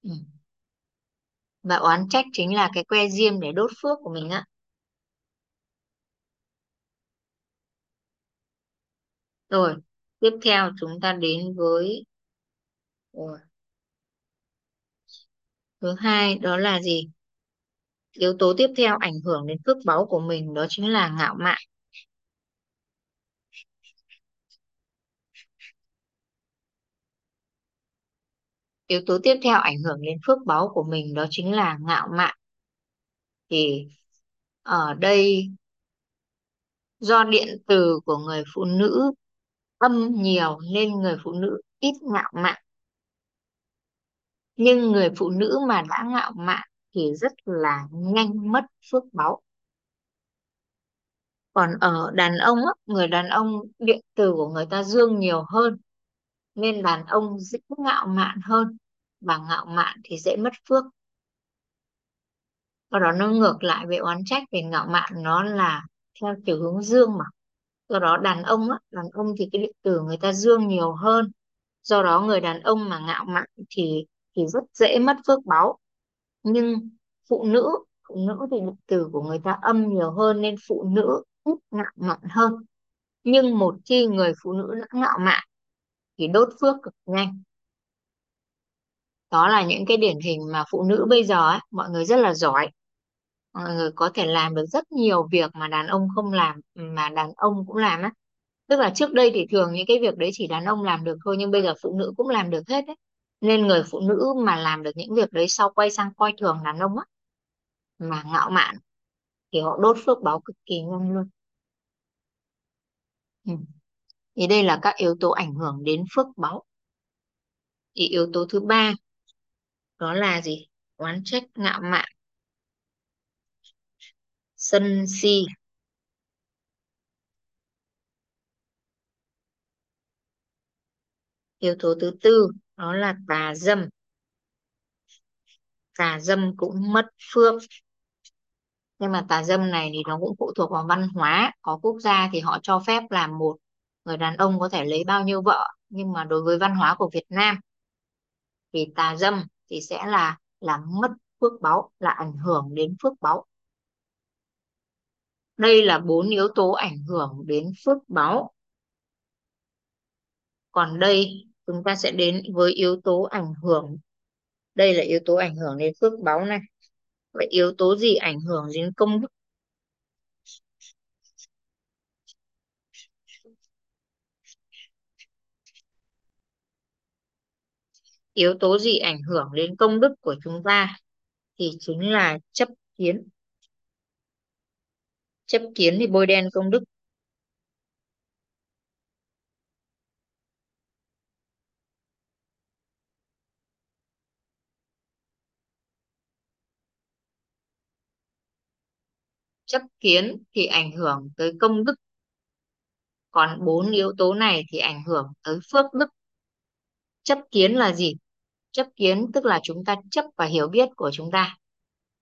Ừ và oán trách chính là cái que diêm để đốt phước của mình ạ rồi, tiếp theo chúng ta đến với rồi. thứ hai đó là gì yếu tố tiếp theo ảnh hưởng đến phước báu của mình đó chính là ngạo mạn yếu tố tiếp theo ảnh hưởng đến phước báu của mình đó chính là ngạo mạn. Thì ở đây do điện từ của người phụ nữ âm nhiều nên người phụ nữ ít ngạo mạn. Nhưng người phụ nữ mà đã ngạo mạn thì rất là nhanh mất phước báu. Còn ở đàn ông á, người đàn ông điện từ của người ta dương nhiều hơn nên đàn ông dễ ngạo mạn hơn và ngạo mạn thì dễ mất phước. Do đó nó ngược lại về oán trách về ngạo mạn, nó là theo chiều hướng dương mà. Do đó đàn ông á, đàn ông thì cái điện tử người ta dương nhiều hơn. Do đó người đàn ông mà ngạo mạn thì thì rất dễ mất phước báu. Nhưng phụ nữ phụ nữ thì điện tử của người ta âm nhiều hơn nên phụ nữ ít ngạo mạn hơn. Nhưng một khi người phụ nữ đã ngạo mạn thì đốt phước cực nhanh. Đó là những cái điển hình mà phụ nữ bây giờ ấy, mọi người rất là giỏi. Mọi người có thể làm được rất nhiều việc mà đàn ông không làm mà đàn ông cũng làm á. Tức là trước đây thì thường những cái việc đấy chỉ đàn ông làm được thôi nhưng bây giờ phụ nữ cũng làm được hết đấy nên người phụ nữ mà làm được những việc đấy sau quay sang coi thường đàn ông á mà ngạo mạn thì họ đốt phước báo cực kỳ nhanh luôn. Ừ thì đây là các yếu tố ảnh hưởng đến phước báo. Thì yếu tố thứ ba, đó là gì? Oán trách, ngạo mạn, sân si. Yếu tố thứ tư, đó là tà dâm. Tà dâm cũng mất phước. Nhưng mà tà dâm này thì nó cũng phụ thuộc vào văn hóa. Có quốc gia thì họ cho phép làm một người đàn ông có thể lấy bao nhiêu vợ, nhưng mà đối với văn hóa của Việt Nam thì tà dâm thì sẽ là làm mất phước báu, là ảnh hưởng đến phước báu. Đây là bốn yếu tố ảnh hưởng đến phước báu. Còn đây, chúng ta sẽ đến với yếu tố ảnh hưởng. Đây là yếu tố ảnh hưởng đến phước báu này. Vậy yếu tố gì ảnh hưởng đến công đức? Yếu tố gì ảnh hưởng đến công đức của chúng ta thì chính là chấp kiến. Chấp kiến thì bôi đen công đức. Chấp kiến thì ảnh hưởng tới công đức. Còn bốn yếu tố này thì ảnh hưởng tới phước đức. Chấp kiến là gì? Chấp kiến, tức là chúng ta chấp và hiểu biết của chúng ta.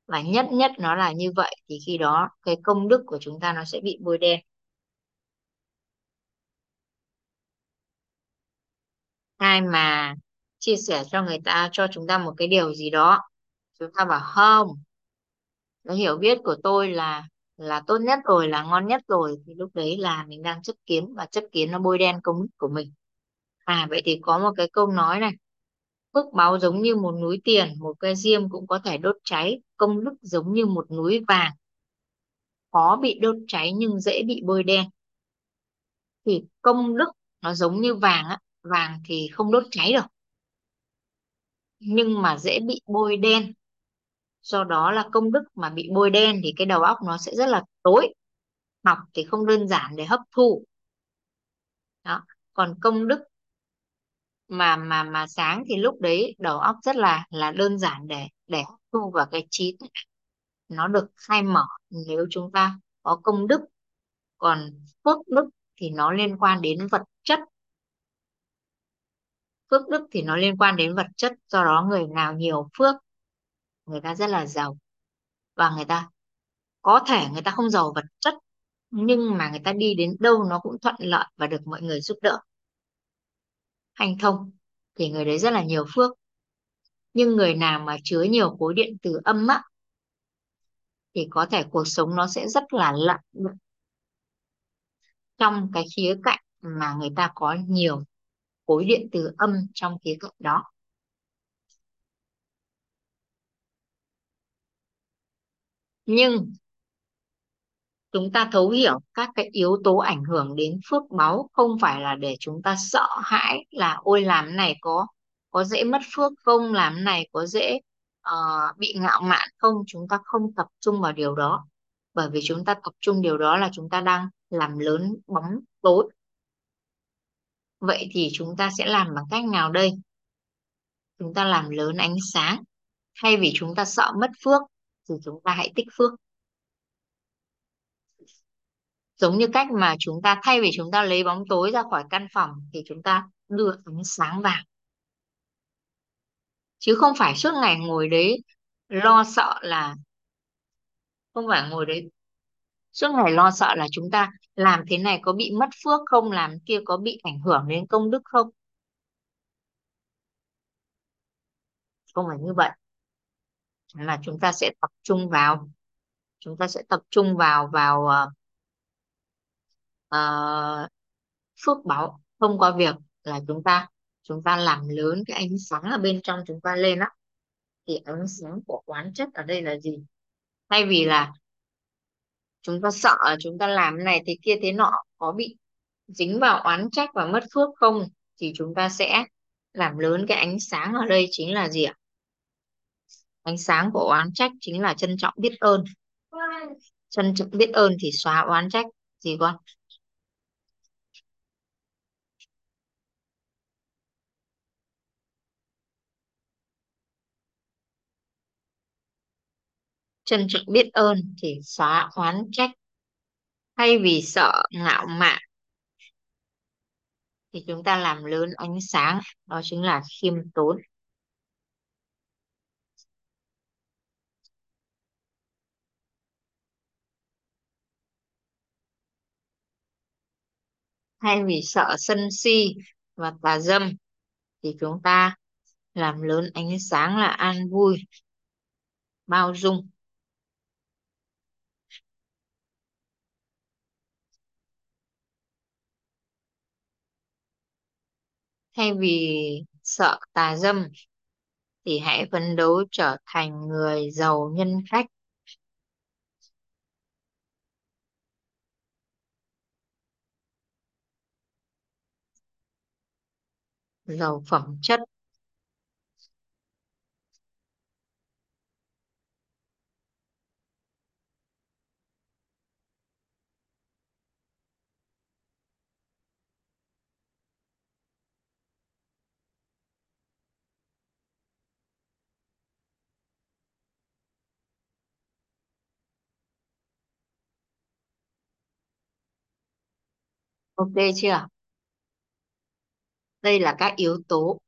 Và nhất nhất nó là như vậy thì khi đó cái công đức của chúng ta nó sẽ bị bôi đen. Ai mà chia sẻ cho người ta, cho chúng ta một cái điều gì đó, chúng ta bảo, không, cái hiểu biết của tôi là là tốt nhất rồi, là ngon nhất rồi. Thì lúc đấy là mình đang chấp kiến và chấp kiến nó bôi đen công đức của mình. À vậy thì có một cái câu nói này phước báu giống như một núi tiền, một que diêm cũng có thể đốt cháy, công đức giống như một núi vàng. Khó bị đốt cháy nhưng dễ bị bôi đen. Thì công đức nó giống như vàng á, vàng thì không đốt cháy được nhưng mà dễ bị bôi đen. Do đó là công đức mà bị bôi đen thì cái đầu óc nó sẽ rất là tối, học thì không đơn giản để hấp thu. Đó, còn công đức mà mà mà sáng thì lúc đấy đầu óc rất là là đơn giản để để hấp thu vào cái trí tuệ. Nó được khai mở nếu chúng ta có công đức. Còn phước đức thì nó liên quan đến vật chất. Phước đức thì nó liên quan đến vật chất, do đó người nào nhiều phước, người ta rất là giàu. Và người ta có thể người ta không giàu vật chất, nhưng mà người ta đi đến đâu nó cũng thuận lợi và được mọi người giúp đỡ hanh thông, thì người đấy rất là nhiều phước. Nhưng người nào mà chứa nhiều khối điện từ âm á, thì có thể cuộc sống nó sẽ rất là lận trong cái khía cạnh mà người ta có nhiều khối điện từ âm trong khía cạnh đó. Nhưng chúng ta thấu hiểu các cái yếu tố ảnh hưởng đến phước báu không phải là để chúng ta sợ hãi là ôi làm này có có dễ mất phước không? Làm này có dễ uh, bị ngạo mạn không? Chúng ta không tập trung vào điều đó. Bởi vì chúng ta tập trung điều đó là chúng ta đang làm lớn bóng tối. Vậy thì chúng ta sẽ làm bằng cách nào đây? Chúng ta làm lớn ánh sáng. Thay vì chúng ta sợ mất phước thì chúng ta hãy tích phước giống như cách mà chúng ta thay vì chúng ta lấy bóng tối ra khỏi căn phòng thì chúng ta đưa ánh sáng vào. Chứ không phải suốt ngày ngồi đấy lo sợ là, không phải ngồi đấy, suốt ngày lo sợ là chúng ta làm thế này có bị mất phước không, làm kia có bị ảnh hưởng đến công đức không? Không phải như vậy. Là chúng ta sẽ tập trung vào, chúng ta sẽ tập trung vào vào ờ, uh, phước báu thông qua việc là chúng ta chúng ta làm lớn cái ánh sáng ở bên trong chúng ta lên á. Thì ánh sáng của quán chất ở đây là gì? Thay vì là chúng ta sợ chúng ta làm này thế kia thế nọ có bị dính vào oán trách và mất phước không? Thì chúng ta sẽ làm lớn cái ánh sáng ở đây chính là gì ạ? Ánh sáng của oán trách chính là trân trọng biết ơn. Trân trọng biết ơn thì xóa oán trách gì con? Trân trọng biết ơn thì xóa oán trách. Thay vì sợ ngạo mạn thì chúng ta làm lớn ánh sáng, đó chính là khiêm tốn. Thay vì sợ sân si và tà dâm thì chúng ta làm lớn ánh sáng là an vui, bao dung. Thay vì sợ tà dâm thì hãy phấn đấu trở thành người giàu nhân cách. Giàu phẩm chất. Ok chưa? Đây là các yếu tố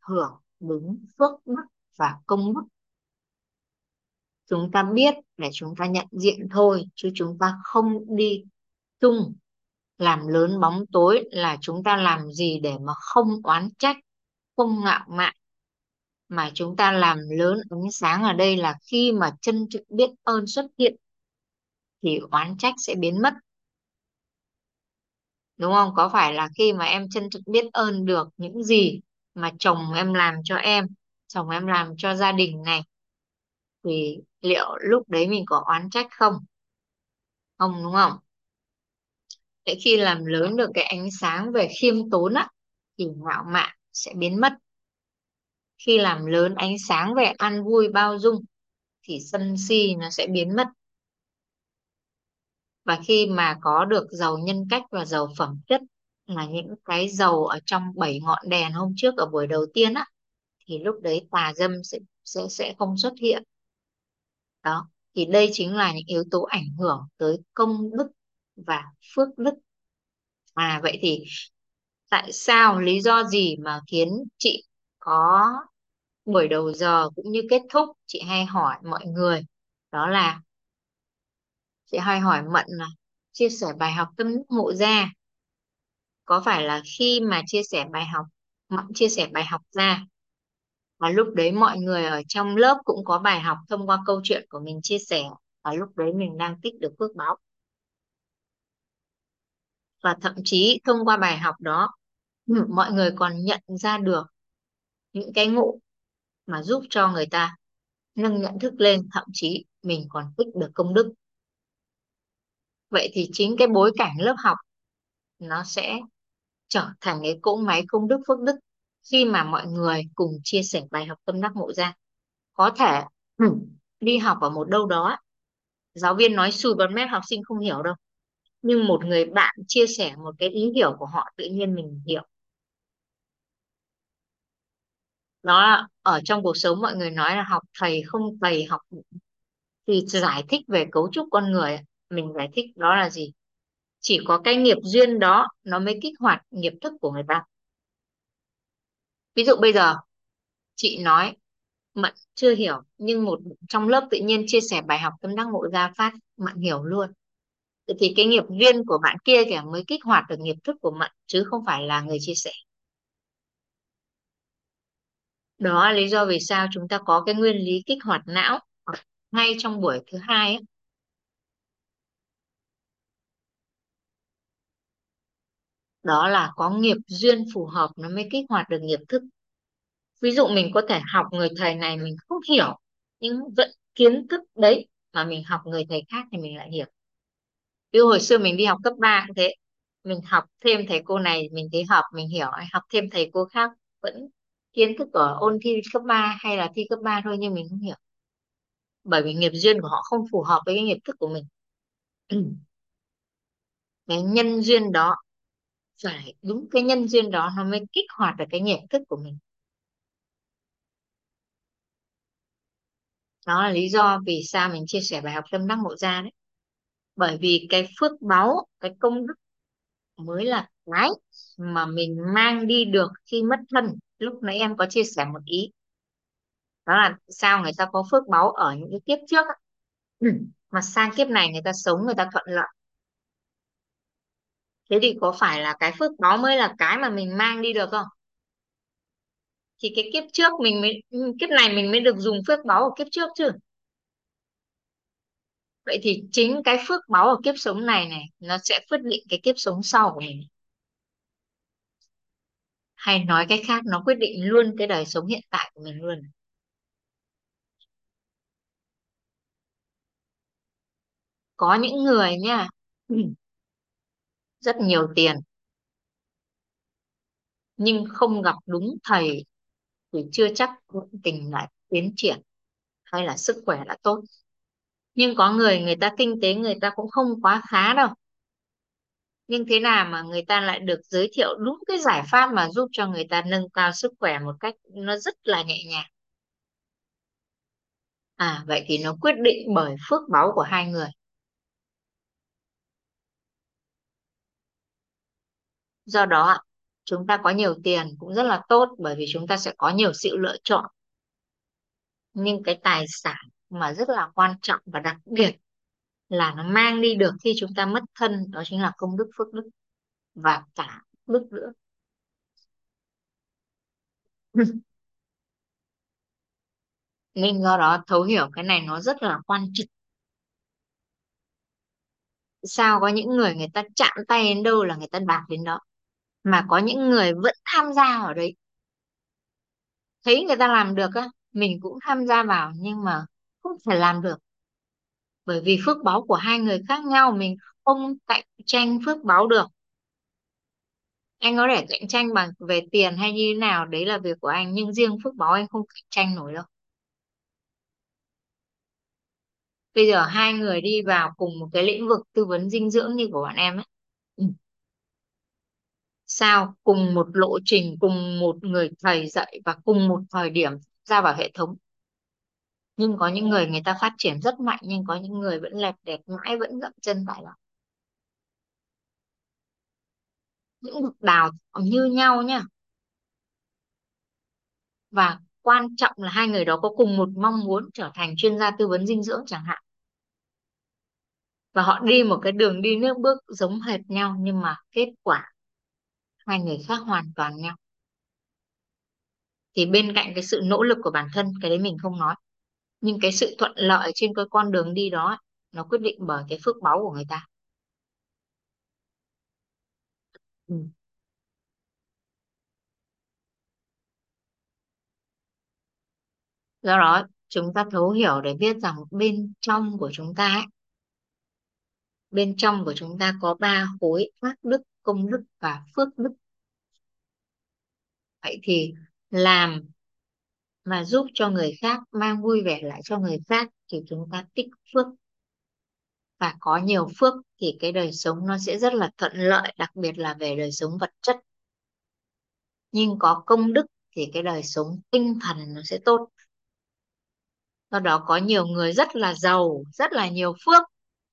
hưởng đúng phước đức và công đức. Chúng ta biết để chúng ta nhận diện thôi, chứ chúng ta không đi chung, làm lớn bóng tối là chúng ta làm gì để mà không oán trách, không ngạo mạn. Mà chúng ta làm lớn ánh sáng ở đây là khi mà chân trực biết ơn xuất hiện, thì oán trách sẽ biến mất đúng không? Có phải là khi mà em chân thực biết ơn được những gì mà chồng em làm cho em, chồng em làm cho gia đình này, thì liệu lúc đấy mình có oán trách không? Không, đúng không? Để khi làm lớn được cái ánh sáng về khiêm tốn á, thì ngạo mạn sẽ biến mất. Khi làm lớn ánh sáng về an vui bao dung, thì sân si nó sẽ biến mất và khi mà có được giàu nhân cách và giàu phẩm chất là những cái giàu ở trong bảy ngọn đèn hôm trước ở buổi đầu tiên á, thì lúc đấy tà dâm sẽ sẽ sẽ không xuất hiện. Đó, thì đây chính là những yếu tố ảnh hưởng tới công đức và phước đức. À vậy thì tại sao, lý do gì mà khiến chị có buổi đầu giờ cũng như kết thúc? Chị hay hỏi mọi người, đó là chị hay hỏi Mận là chia sẻ bài học tâm đắc ngộ ra. Có phải là khi mà chia sẻ bài học, Mận chia sẻ bài học ra và lúc đấy mọi người ở trong lớp cũng có bài học thông qua câu chuyện của mình chia sẻ, và lúc đấy mình đang tích được phước báo? Và thậm chí thông qua bài học đó mọi người còn nhận ra được những cái ngộ mà giúp cho người ta nâng nhận thức lên, thậm chí mình còn tích được công đức vậy thì chính cái bối cảnh lớp học nó sẽ trở thành cái cỗ máy công đức phước đức khi mà mọi người cùng chia sẻ bài học tâm đắc ngộ ra. Có thể ừ, đi học ở một đâu đó giáo viên nói sùi bọt mép học sinh không hiểu đâu. Nhưng một người bạn chia sẻ một cái ý hiểu của họ tự nhiên mình hiểu. Đó ở trong cuộc sống mọi người nói là học thầy không thầy học thì giải thích về cấu trúc con người mình giải thích đó là gì? Chỉ có cái nghiệp duyên đó nó mới kích hoạt nghiệp thức của người ta. Ví dụ bây giờ, chị nói, Mận chưa hiểu, nhưng một trong lớp tự nhiên chia sẻ bài học tâm đắc ngộ ra phát, Mận hiểu luôn. Thì cái nghiệp duyên của bạn kia kìa mới kích hoạt được nghiệp thức của Mận, chứ không phải là người chia sẻ. Đó là lý do vì sao chúng ta có cái nguyên lý kích hoạt não ngay trong buổi thứ hai ấy. Đó là có nghiệp duyên phù hợp nó mới kích hoạt được nghiệp thức. Ví dụ mình có thể học người thầy này mình không hiểu, nhưng vẫn kiến thức đấy mà mình học người thầy khác thì mình lại hiểu. Ví dụ hồi xưa mình đi học cấp 3 cũng thế, mình học thêm thầy cô này mình thấy hợp, mình hiểu học thêm thầy cô khác vẫn kiến thức ở ôn thi cấp 3 hay là thi cấp 3 thôi nhưng mình không hiểu. Bởi vì nghiệp duyên của họ không phù hợp với cái nghiệp thức của mình. *clears throat* Cái nhân duyên đó phải đúng cái nhân duyên đó nó mới kích hoạt được cái nghiệp thức của mình. Đó là lý do vì sao mình chia sẻ bài học tâm đắc ngộ ra đấy. Bởi vì cái phước báu, cái công đức mới là cái mà mình mang đi được khi mất thân. Lúc nãy em có chia sẻ một ý. Đó là sao người ta có phước báu ở những cái kiếp trước *clears throat* mà sang kiếp này người ta sống, người ta thuận lợi thế thì có phải là cái phước báo mới là cái mà mình mang đi được không? Thì cái kiếp trước mình mới ừ, kiếp này mình mới được dùng phước báo ở kiếp trước chứ. Vậy thì chính cái phước báo ở kiếp sống này này, nó sẽ quyết định cái kiếp sống sau của mình. Hay nói cách khác, nó quyết định luôn cái đời sống hiện tại của mình luôn. Có những người nha ừ, rất nhiều tiền. Nhưng không gặp đúng thầy thì chưa chắc tình lại tiến triển hay là sức khỏe là tốt. Nhưng có người người ta kinh tế người ta cũng không quá khá đâu. Nhưng thế nào mà người ta lại được giới thiệu đúng cái giải pháp mà giúp cho người ta nâng cao sức khỏe một cách nó rất là nhẹ nhàng? À vậy thì nó quyết định bởi phước báu của hai người. Do đó chúng ta có nhiều tiền cũng rất là tốt bởi vì chúng ta sẽ có nhiều sự lựa chọn. Nhưng cái tài sản mà rất là quan trọng và đặc biệt là nó mang đi được khi chúng ta mất thân, đó chính là công đức phước đức và cả đức nữa. *laughs* Nên do đó thấu hiểu cái này nó rất là quan trọng. Sao có những người người ta chạm tay đến đâu là người ta đạt đến đó? Mà có những người vẫn tham gia ở đấy. Thấy người ta làm được á, mình cũng tham gia vào nhưng mà không thể làm được. Bởi vì phước báo của hai người khác nhau, mình không cạnh tranh phước báo được. Anh có thể cạnh tranh bằng về tiền hay như thế nào, đấy là việc của anh, nhưng riêng phước báo anh không cạnh tranh nổi đâu. Bây giờ hai người đi vào cùng một cái lĩnh vực tư vấn dinh dưỡng như của bạn em ấy sao cùng một lộ trình, cùng một người thầy dạy và cùng một thời điểm ra vào hệ thống. Nhưng có những người người ta phát triển rất mạnh, nhưng có những người vẫn lẹp đẹp mãi, vẫn dậm chân tại đó. Những bậc đào như nhau nhá và quan trọng là hai người đó có cùng một mong muốn trở thành chuyên gia tư vấn dinh dưỡng chẳng hạn. Và họ đi một cái đường đi nước bước giống hệt nhau, nhưng mà kết quả hai người khác hoàn toàn nhau. Thì bên cạnh cái sự nỗ lực của bản thân cái đấy mình không nói. Nhưng cái sự thuận lợi trên cái con đường đi đó nó quyết định bởi cái phước báu của người ta. Ừ. do đó chúng ta thấu hiểu để biết rằng bên trong của chúng ta ấy, bên trong của chúng ta có ba khối ác đức công đức và phước đức. Vậy thì làm mà giúp cho người khác, mang vui vẻ lại cho người khác thì chúng ta tích phước. Và có nhiều phước thì cái đời sống nó sẽ rất là thuận lợi, đặc biệt là về đời sống vật chất. Nhưng có công đức thì cái đời sống tinh thần nó sẽ tốt. Do đó có nhiều người rất là giàu, rất là nhiều phước.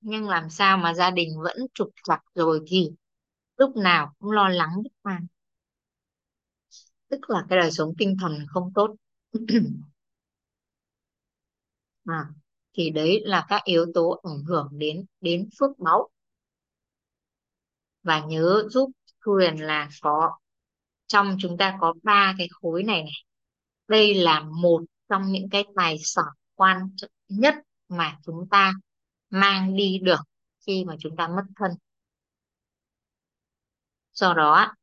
Nhưng làm sao mà gia đình vẫn trục trặc rồi thì lúc nào cũng lo lắng bất an tức là cái đời sống tinh thần không tốt. *clears throat* À, thì đấy là các yếu tố ảnh hưởng đến đến phước báu. Và nhớ giúp quyền là có trong chúng ta có ba cái khối này này. Đây là một trong những cái tài sản quan trọng nhất mà chúng ta mang đi được khi mà chúng ta mất thân do đó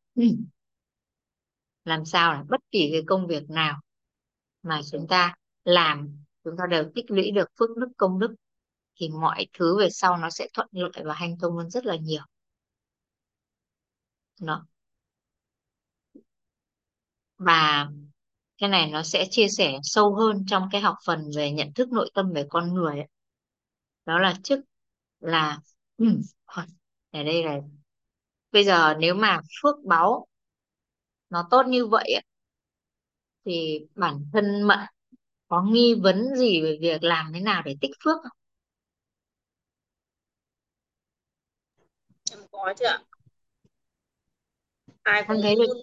làm sao là bất kỳ cái công việc nào mà chúng ta làm chúng ta đều tích lũy được phước đức công đức thì mọi thứ về sau nó sẽ thuận lợi và hanh thông hơn rất là nhiều. Đó. Và cái này nó sẽ chia sẻ sâu hơn trong cái học phần về nhận thức nội tâm về con người ấy. đó là trước là ừ, ở đây là bây giờ nếu mà phước báu nó tốt như vậy ấy, thì bản thân Mận có nghi vấn gì về việc làm thế nào để tích phước không? em có chứ ạ. Ai cũng thấy được.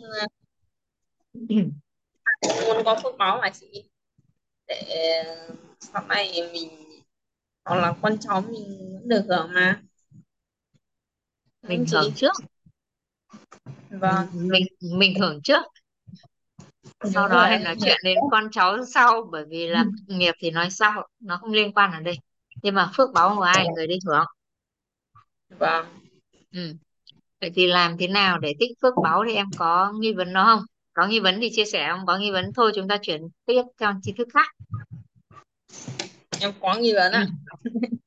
muốn có phước báo mà chị. Để sau này mình hoặc là con cháu mình được hưởng mà. Mình hưởng trước vâng. Mình mình hưởng trước. Sau đó hãy nói chuyện đến con cháu sau bởi vì là nghiệp thì nói sau nó không liên quan ở đây. Nhưng mà phước báo của ai người đi hưởng vâng. Ừ. vậy thì làm thế nào để tích phước báo thì em có nghi vấn nó không? Có nghi vấn thì chia sẻ không có nghi vấn thôi chúng ta chuyển tiếp theo tri thức khác. Em có nghi vấn ừ. ạ *laughs*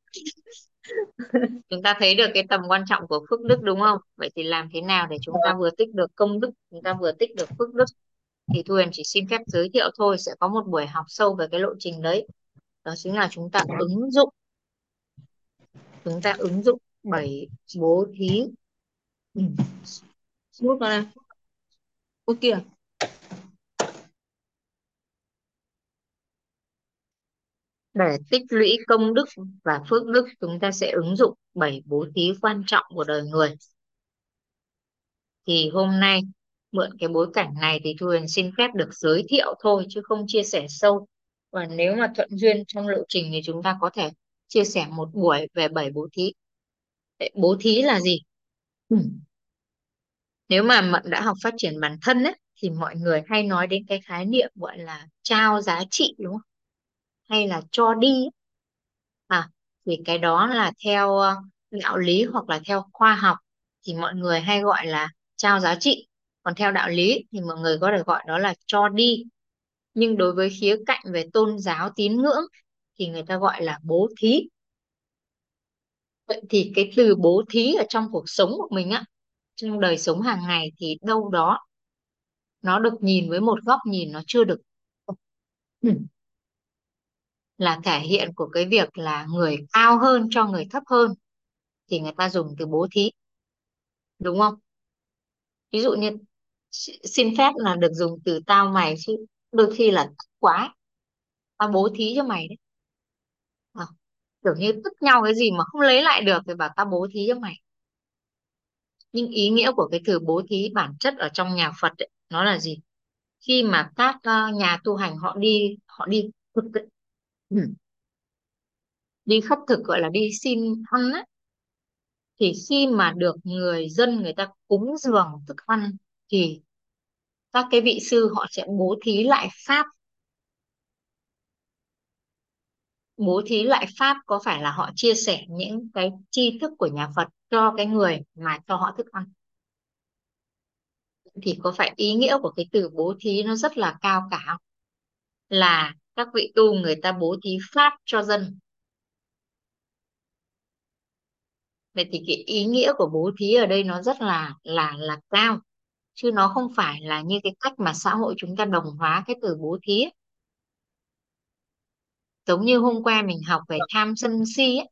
*laughs* chúng ta thấy được cái tầm quan trọng của phước đức đúng không vậy thì làm thế nào để chúng ta vừa tích được công đức, chúng ta vừa tích được phước đức thì Thu Huyền chỉ xin phép giới thiệu thôi, sẽ có một buổi học sâu về cái lộ trình đấy đó chính là chúng ta ứng dụng chúng ta ứng dụng bảy bố thí ừ. bút vào đây. bút kìa. Để tích lũy công đức và phước đức chúng ta sẽ ứng dụng bảy bố thí quan trọng của đời người. Thì hôm nay mượn cái bối cảnh này thì Thu Huyền xin phép được giới thiệu thôi chứ không chia sẻ sâu. Và nếu mà thuận duyên trong lộ trình thì chúng ta có thể chia sẻ một buổi về bảy bố thí. Bố thí là gì? Ừ. nếu mà Mận đã học phát triển bản thân ấy, thì mọi người hay nói đến cái khái niệm gọi là trao giá trị đúng không hay là cho đi à thì cái đó là theo ờ, đạo lý hoặc là theo khoa học thì mọi người hay gọi là trao giá trị. Còn theo đạo lý thì mọi người có thể gọi đó là cho đi. Nhưng đối với khía cạnh về tôn giáo tín ngưỡng thì người ta gọi là bố thí. Vậy thì cái từ bố thí ở trong cuộc sống của mình á, trong đời sống hàng ngày thì đâu đó nó được nhìn với một góc nhìn nó chưa được là thể hiện của cái việc là người cao hơn cho người thấp hơn thì người ta dùng từ bố thí đúng không? Ví dụ như xin phép là được dùng từ tao mày chứ đôi khi là tức quá tao bố thí cho mày đấy. À, kiểu như tức nhau cái gì mà không lấy lại được thì bảo tao bố thí cho mày. Nhưng ý nghĩa của cái từ bố thí bản chất ở trong nhà Phật ấy, nó là gì? Khi mà các ờ, nhà tu hành họ đi họ đi thực ừ, đi khất thực gọi là đi xin ăn ấy, thì khi mà được người dân người ta cúng dường thức ăn thì các cái vị sư họ sẽ bố thí lại pháp. Bố thí lại pháp có phải là họ chia sẻ những cái tri thức của nhà Phật cho cái người mà cho họ thức ăn? Thì có phải ý nghĩa của cái từ bố thí nó rất là cao cả không? là các vị tu người ta bố thí pháp cho dân. Vậy thì cái ý nghĩa của bố thí ở đây nó rất là là là cao. Chứ nó không phải là như cái cách mà xã hội chúng ta đồng hóa cái từ bố thí ấy. giống như hôm qua mình học về tham sân si ấy,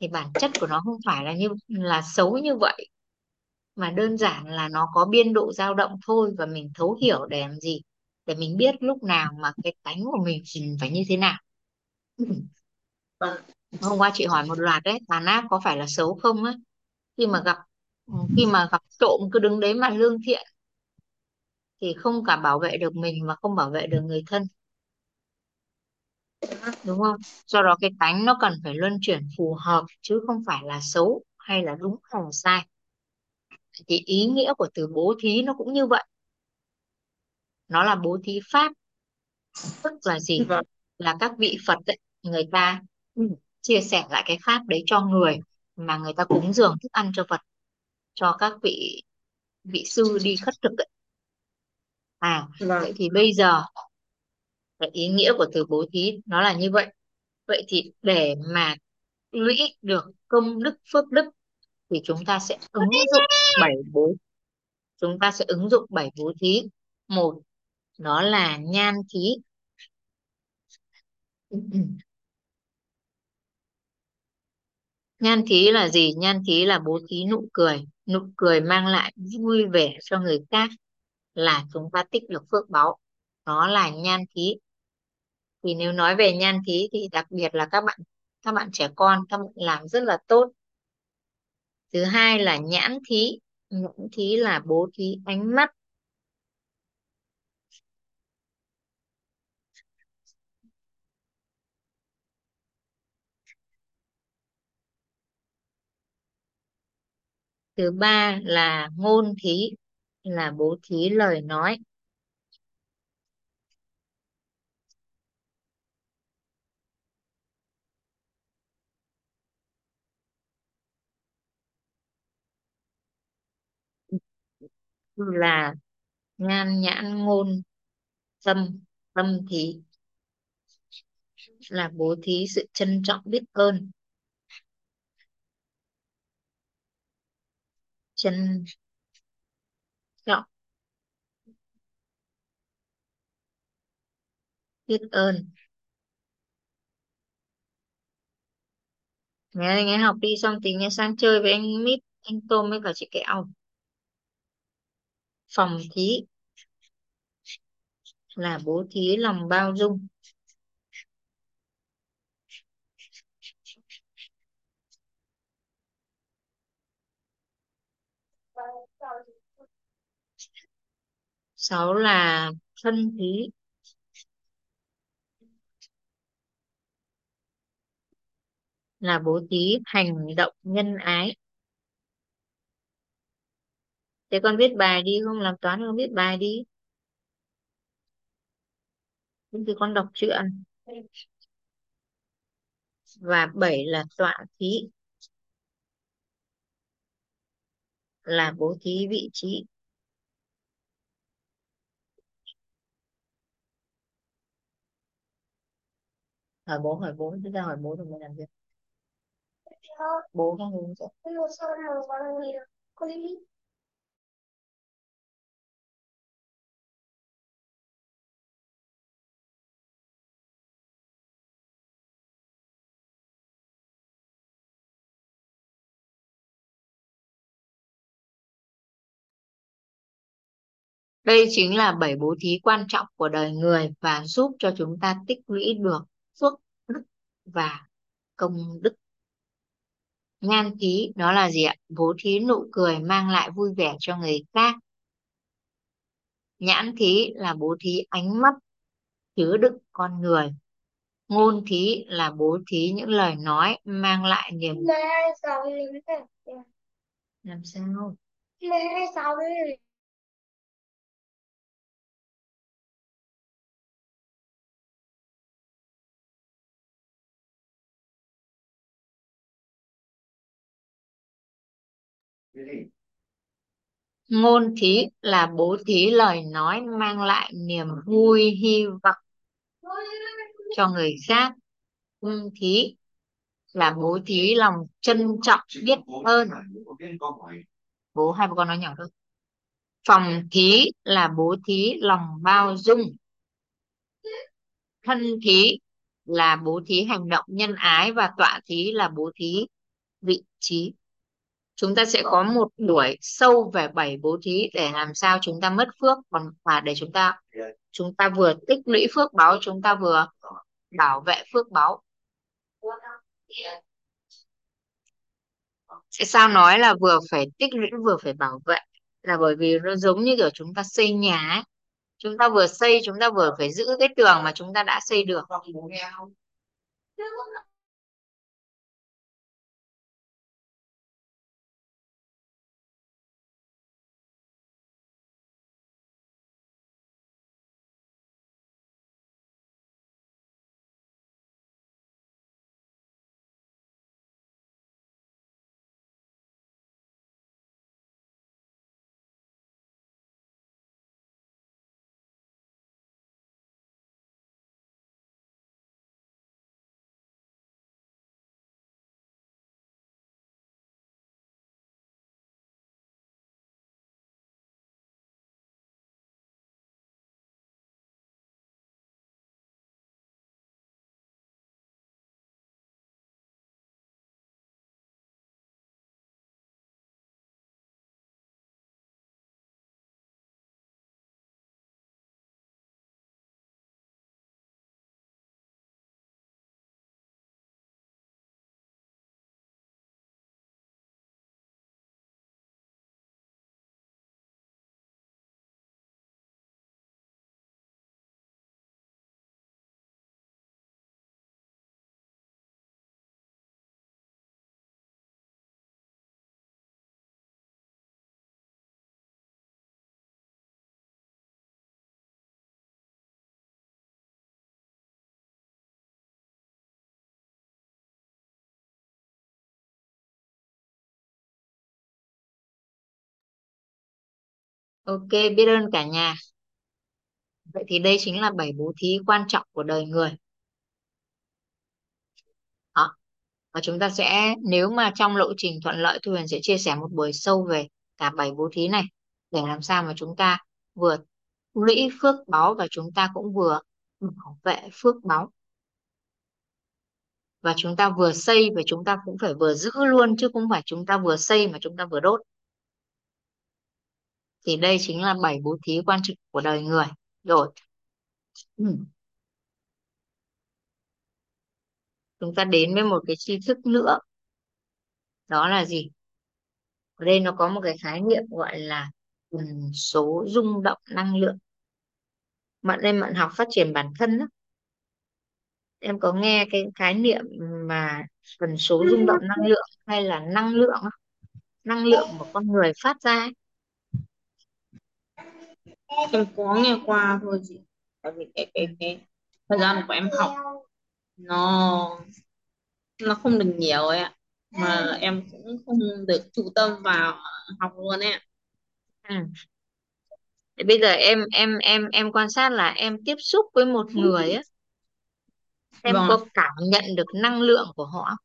thì bản chất của nó không phải là như là xấu như vậy. Mà đơn giản là nó có biên độ dao động thôi và mình thấu hiểu để làm gì? Để mình biết lúc nào mà cái tánh của mình phải như thế nào. Vâng. Hôm qua chị hỏi một loạt đấy tà ác có phải là xấu không á? Khi mà gặp khi mà gặp trộm cứ đứng đấy mà lương thiện thì không cả bảo vệ được mình mà không bảo vệ được người thân. Đúng không? Do đó cái tánh nó cần phải luân chuyển phù hợp chứ không phải là xấu hay là đúng hay là sai. Thì ý nghĩa của từ bố thí nó cũng như vậy nó là bố thí pháp. Tức là gì? Vâng. Là các vị Phật ấy, người ta ừ, chia sẻ lại cái pháp đấy cho người mà người ta cúng dường thức ăn cho Phật cho các vị vị sư đi khất thực ấy. à vâng. vậy thì bây giờ cái ý nghĩa của từ bố thí nó là như vậy. Vậy thì để mà lũy được công đức phước đức thì chúng ta sẽ ứng dụng bảy bố chúng ta sẽ ứng dụng bảy bố thí. Một đó là nhan khí, nhan khí là gì? Nhan khí là bố thí nụ cười. Nụ cười mang lại vui vẻ cho người khác là chúng ta tích được phước báu. Đó là nhan khí. thì nếu nói về nhan khí thì đặc biệt là các bạn các bạn trẻ con các bạn làm rất là tốt. Thứ hai là nhãn thí nhãn thí là bố thí ánh mắt. Thứ ba là ngôn thí, là bố thí lời nói. Là ngan nhãn ngôn, tâm tâm thí. Là bố thí sự trân trọng biết ơn. Chân. Trọng biết ơn. Nghe ấy học đi, xong tí nha sang chơi với anh Mít, anh Tôm với cả chị Kẹo phòng thí là bố thí lòng bao dung. Sáu là thân thí là bố thí, hành động, nhân ái. Thế con viết bài đi, không làm toán con viết bài đi. Thì con đọc truyện và bảy là tọa thí. Là bố thí vị trí. Hỏi bố hỏi bố chúng ta hỏi bố rồi mới làm việc. Bố không hướng dẫn đây chính là bảy bố thí quan trọng của đời người và giúp cho chúng ta tích lũy được và công đức. Nhan thí đó là gì ạ? Bố thí nụ cười mang lại vui vẻ cho người khác. Nhãn thí là bố thí ánh mắt chứa đựng con người. Ngôn thí là bố thí những lời nói mang lại niềm làm sao ngôn thí là bố thí lời nói mang lại niềm vui, hy vọng cho người khác. Ưng thí là bố thí lòng trân trọng, biết ơn. Bố, hai bố con nói nhỏ thôi. Phòng thí là bố thí lòng bao dung. Thân thí là bố thí hành động nhân ái và tọa thí là bố thí vị trí chúng ta sẽ có một buổi sâu về bảy bố thí để làm sao chúng ta mất phước. Còn và để chúng ta chúng ta vừa tích lũy phước báo, chúng ta vừa bảo vệ phước báo. Sẽ sao nói là vừa phải tích lũy, vừa phải bảo vệ? Là bởi vì nó giống như kiểu chúng ta xây nhà ấy. Chúng ta vừa xây, chúng ta vừa phải giữ cái tường mà chúng ta đã xây được. Ok, biết ơn cả nhà. Vậy thì đây chính là bảy bố thí quan trọng của đời người. Đó. và chúng ta sẽ, nếu mà trong lộ trình thuận lợi, Thu Huyền sẽ chia sẻ một buổi sâu về cả bảy bố thí này, để làm sao mà chúng ta vừa lũy phước báu và chúng ta cũng vừa bảo vệ phước báu. Và chúng ta vừa xây và chúng ta cũng phải vừa giữ luôn, chứ không phải chúng ta vừa xây mà chúng ta vừa đốt thì đây chính là bảy bố thí quan trọng của đời người rồi ừ. chúng ta đến với một cái tri thức nữa đó là gì ở đây nó có một cái khái niệm gọi là tần số rung động năng lượng bạn đây bạn học phát triển bản thân đó. em có nghe cái khái niệm mà tần số rung động năng lượng hay là năng lượng không? năng lượng của con người phát ra ấy em có nghe qua thôi chị. Tại vì cái cái cái thời gian của em học nó nó không được nhiều ấy ạ. Mà em cũng không được chủ tâm vào học luôn ấy ạ. ừ. Thì bây giờ em em em em quan sát là em tiếp xúc với một người á. Em vâng có cảm nhận được năng lượng của họ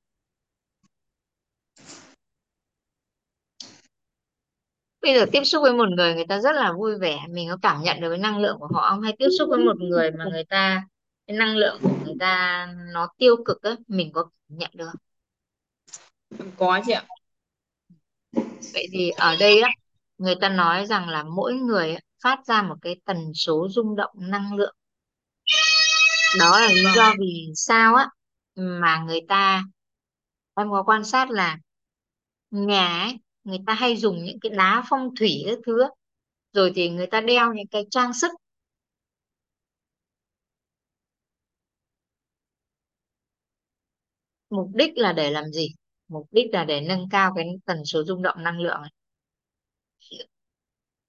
bây giờ tiếp xúc với một người người ta rất là vui vẻ mình có cảm nhận được cái năng lượng của họ không? Hay tiếp xúc với một người mà người ta cái năng lượng của người ta nó tiêu cực á mình có cảm nhận được không? có chị ạ. Vậy thì ở đây á người ta nói rằng là mỗi người phát ra một cái tần số rung động năng lượng. Đó là lý do vì sao á mà người ta em có quan sát là nhà ấy, người ta hay dùng những cái đá phong thủy các thứ rồi thì người ta đeo những cái trang sức. Mục đích là để làm gì? Mục đích là để nâng cao cái tần số rung động năng lượng này.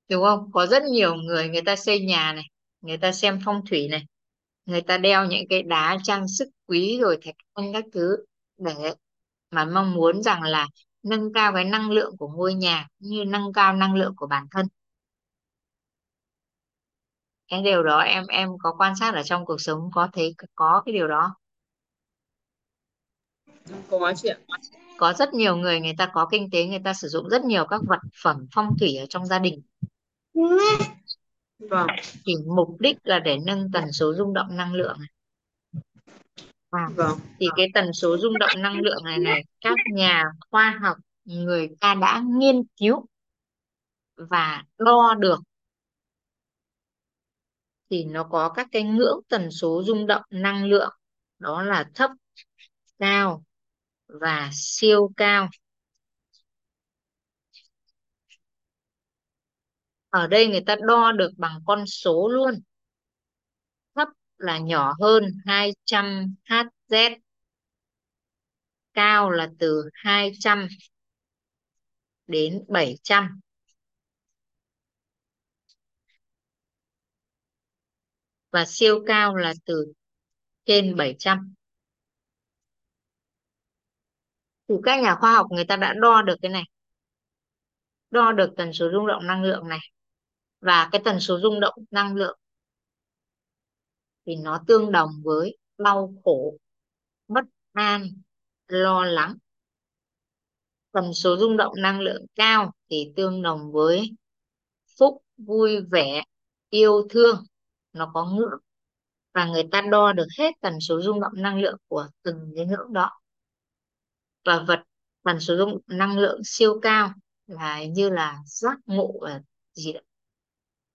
đúng không? Có rất nhiều người người ta xây nhà này, người ta xem phong thủy này, người ta đeo những cái đá trang sức quý rồi thạch anh các thứ để mà mong muốn rằng là nâng cao cái năng lượng của ngôi nhà cũng như nâng cao năng lượng của bản thân. Cái điều đó em em có quan sát ở trong cuộc sống có thấy có cái điều đó có chị ạ. Có rất nhiều người người ta có kinh tế người ta sử dụng rất nhiều các vật phẩm phong thủy ở trong gia đình. Vâng thì mục đích là để nâng tần số rung động năng lượng. này. À, vâng. thì cái tần số rung động năng lượng này này các nhà khoa học người ta đã nghiên cứu và đo được. Thì nó có các cái ngưỡng tần số rung động năng lượng đó là thấp cao và siêu cao. Ở đây người ta đo được bằng con số luôn là nhỏ hơn 200 Hz cao là từ 200 đến 700 và siêu cao là từ trên 700 thì các nhà khoa học người ta đã đo được cái này. Đo được tần số rung động năng lượng này. Và cái tần số rung động năng lượng thì nó tương đồng với đau khổ, bất an, lo lắng. Tần số rung động năng lượng cao thì tương đồng với phúc, vui vẻ, yêu thương. Nó có ngưỡng và người ta đo được hết tần số rung động năng lượng của từng cái ngưỡng đó. Và vật tần số rung năng lượng siêu cao là như là giác ngộ và gì đó.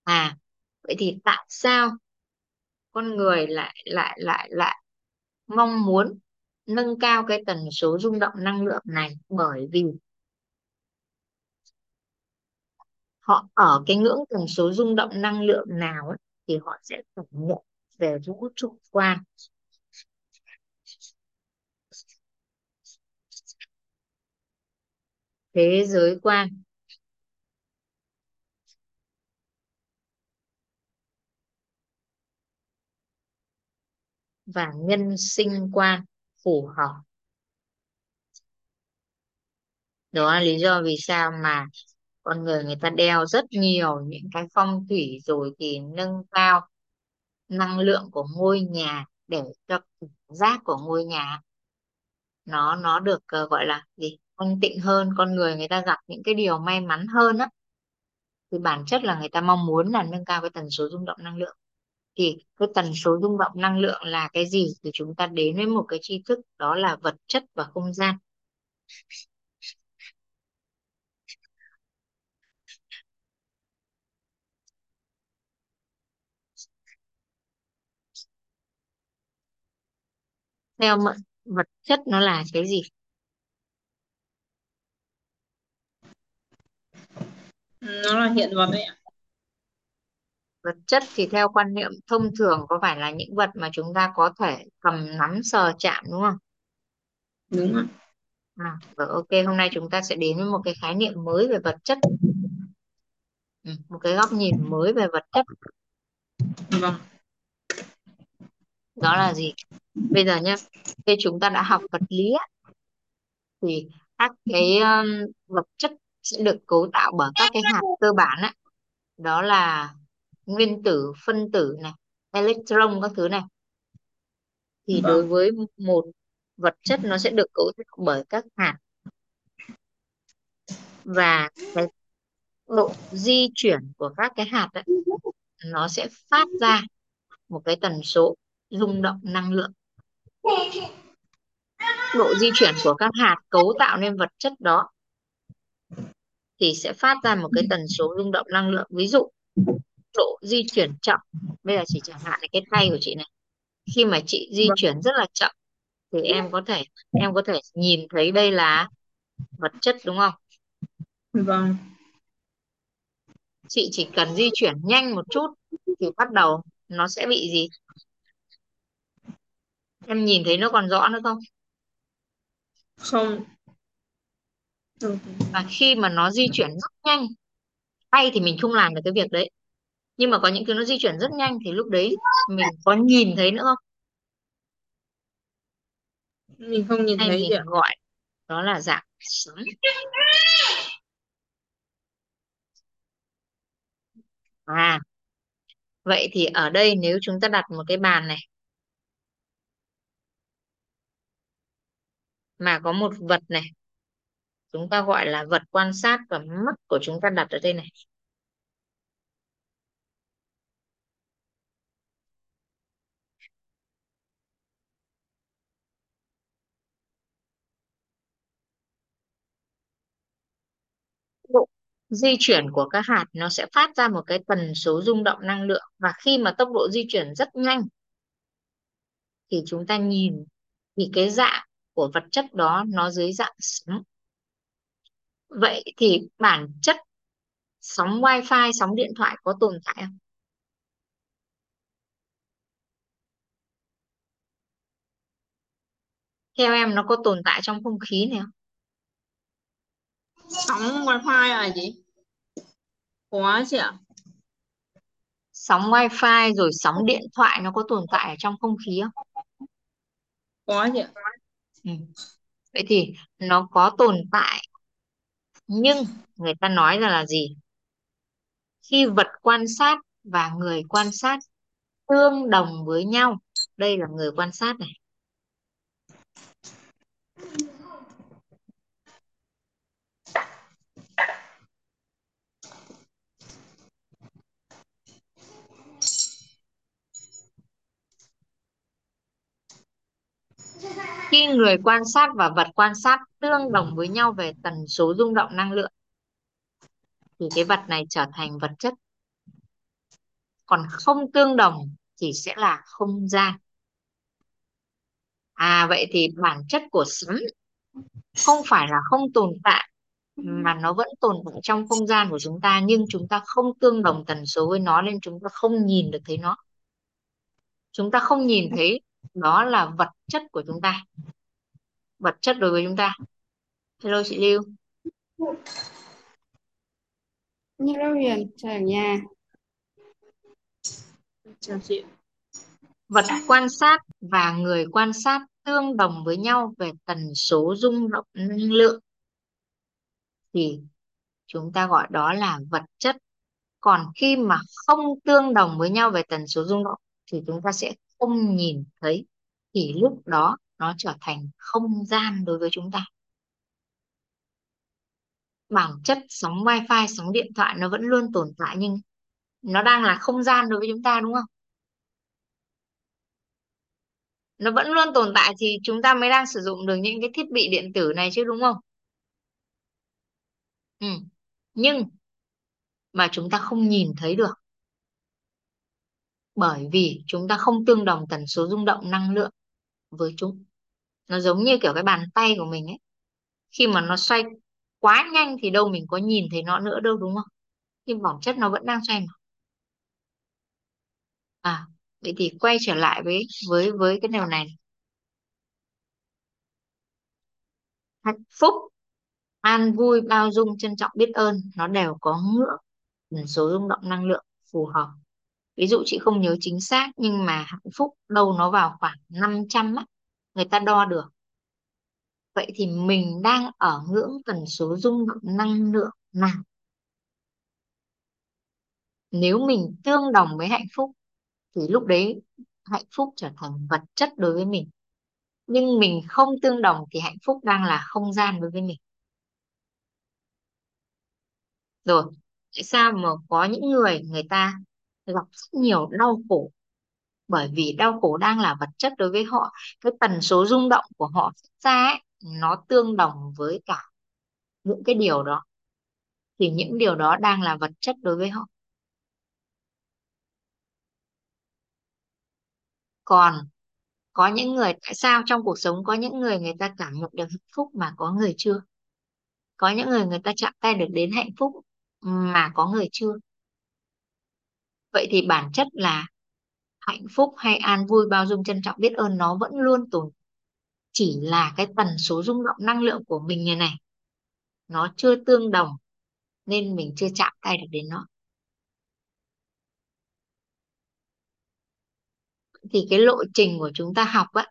À vậy thì tại sao con người lại lại lại lại mong muốn nâng cao cái tần số rung động năng lượng này bởi vì họ ở cái ngưỡng tần số rung động năng lượng nào ấy, thì họ sẽ cảm nhận về vũ trụ quan thế giới quan và nhân sinh quan phù hợp. Đó là lý do vì sao mà con người người ta đeo rất nhiều những cái phong thủy rồi thì nâng cao năng lượng của ngôi nhà để cho cảm giác của ngôi nhà nó nó được uh, gọi là gì thanh tịnh hơn. Con người người ta gặp những cái điều may mắn hơn á thì bản chất là người ta mong muốn là nâng cao cái tần số rung động năng lượng thì cái tần số rung động năng lượng là cái gì? Thì chúng ta đến với một cái tri thức, đó là vật chất và không gian. Theo mận vật chất nó là cái gì? Nó là hiện vật đấy ạ vật chất thì theo quan niệm thông thường có phải là những vật mà chúng ta có thể cầm nắm sờ chạm đúng không? Đúng ạ. À, rồi ok hôm nay chúng ta sẽ đến với một cái khái niệm mới về vật chất. Ừ, một cái góc nhìn mới về vật chất. Vâng. Đó là gì? Bây giờ nhé khi chúng ta đã học vật lý thì các cái um, vật chất sẽ được cấu tạo bởi các cái hạt cơ bản á. đó là nguyên tử phân tử này electron các thứ này. Thì đối vâng. với một vật chất nó sẽ được cấu tạo bởi các hạt. Và cái độ di chuyển của các cái hạt ấy, nó sẽ phát ra một cái tần số rung động năng lượng. Độ di chuyển của các hạt cấu tạo nên vật chất đó thì sẽ phát ra một cái tần số rung động năng lượng. Ví dụ độ di chuyển chậm. Bây giờ chỉ chẳng hạn là cái tay của chị này. Khi mà chị di vâng. chuyển rất là chậm thì em có thể em có thể nhìn thấy đây là vật chất đúng không? Vâng. Chị chỉ cần di chuyển nhanh một chút thì bắt đầu nó sẽ bị gì? Em nhìn thấy nó còn rõ nữa không? Không. Và khi mà nó di chuyển rất nhanh tay thì mình không làm được cái việc đấy nhưng mà có những thứ nó di chuyển rất nhanh thì lúc đấy mình có nhìn thấy nữa không? Mình không nhìn hay thấy mình gì ạ. gọi đó là dạng sấm à vậy thì ở đây nếu chúng ta đặt một cái bàn này mà có một vật này chúng ta gọi là vật quan sát và mắt của chúng ta đặt ở đây này di chuyển của các hạt nó sẽ phát ra một cái tần số rung động năng lượng. Và khi mà tốc độ di chuyển rất nhanh, thì chúng ta nhìn, thì cái dạng của vật chất đó nó dưới dạng sóng. Vậy thì bản chất sóng wifi, sóng điện thoại có tồn tại không? Theo em nó có tồn tại trong không khí này không? Sóng wifi là gì? Có chị ạ. Sóng wifi rồi sóng điện thoại nó có tồn tại ở trong không khí không? Có chị ạ. Ừ. vậy thì nó có tồn tại nhưng người ta nói là là gì? Khi vật quan sát và người quan sát tương đồng với nhau. Đây là người quan sát này khi người quan sát và vật quan sát tương đồng với nhau về tần số rung động năng lượng, thì cái vật này trở thành vật chất. Còn không tương đồng thì sẽ là không gian. À vậy thì bản chất của sấm không phải là không tồn tại, mà nó vẫn tồn tại trong không gian của chúng ta, nhưng chúng ta không tương đồng tần số với nó nên chúng ta không nhìn được thấy nó. Chúng ta không nhìn thấy đó là vật chất của chúng ta. Vật chất đối với chúng ta. Hello chị Lưu. Hello Huyền, chào ở nhà. chào chị. Vật quan sát và người quan sát tương đồng với nhau về tần số rung động năng lượng. Thì chúng ta gọi đó là vật chất. Còn khi mà không tương đồng với nhau về tần số rung động thì chúng ta sẽ không nhìn thấy thì lúc đó nó trở thành không gian đối với chúng ta. Bản chất sóng wifi, sóng điện thoại nó vẫn luôn tồn tại nhưng nó đang là không gian đối với chúng ta, đúng không? Nó vẫn luôn tồn tại thì chúng ta mới đang sử dụng được những cái thiết bị điện tử này chứ, đúng không? Ừ. nhưng mà chúng ta không nhìn thấy được bởi vì chúng ta không tương đồng tần số rung động năng lượng với chúng. Nó giống như kiểu cái bàn tay của mình ấy. Khi mà nó xoay quá nhanh thì đâu mình có nhìn thấy nó nữa đâu, đúng không? Nhưng bản chất nó vẫn đang xoay mà. À vậy thì quay trở lại với với với cái điều này. Hạnh phúc, an vui, bao dung, trân trọng, biết ơn, nó đều có ngưỡng tần số rung động năng lượng phù hợp ví dụ chị không nhớ chính xác, nhưng mà hạnh phúc đâu nó vào khoảng 500 á, người ta đo được. Vậy thì mình đang ở ngưỡng tần số rung động năng lượng nào? Nếu mình tương đồng với hạnh phúc, thì lúc đấy hạnh phúc trở thành vật chất đối với mình. Nhưng mình không tương đồng thì hạnh phúc đang là không gian đối với mình. Rồi, tại sao mà có những người người ta gặp rất nhiều đau khổ. Bởi vì đau khổ đang là vật chất đối với họ. Cái tần số rung động của họ ra ấy, nó tương đồng với cả những cái điều đó. Thì những điều đó đang là vật chất đối với họ. Còn có những người tại sao trong cuộc sống có những người người ta cảm nhận được hạnh phúc mà có người chưa? Có những người người ta chạm tay được đến hạnh phúc mà có người chưa? Vậy thì bản chất là hạnh phúc hay an vui, bao dung trân trọng, biết ơn nó vẫn luôn tồn. Chỉ là cái tần số rung động năng lượng của mình như này, nó chưa tương đồng nên mình chưa chạm tay được đến nó. Thì cái lộ trình của chúng ta học á,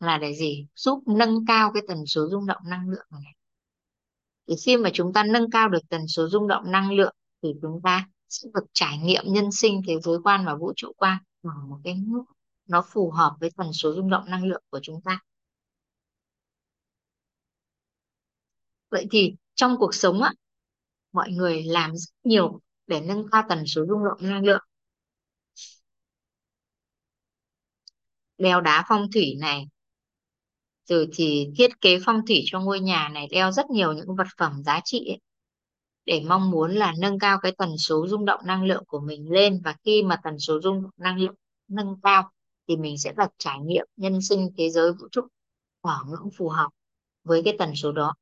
là để gì? Giúp nâng cao cái tần số rung động năng lượng này. Thì khi mà chúng ta nâng cao được tần số rung động năng lượng, thì chúng ta sẽ được trải nghiệm nhân sinh thế giới quan và vũ trụ quan ở một cái mức nó phù hợp với tần số rung động năng lượng của chúng ta. Vậy thì trong cuộc sống á mọi người làm rất nhiều để nâng cao tần số rung động năng lượng. Đeo đá phong thủy này rồi thì thiết kế phong thủy cho ngôi nhà này đeo rất nhiều những vật phẩm giá trị ấy, để mong muốn là nâng cao cái tần số rung động năng lượng của mình lên. Và khi mà tần số rung động năng lượng nâng cao thì mình sẽ được trải nghiệm nhân sinh thế giới vũ trụ ở ngưỡng phù hợp với cái tần số đó.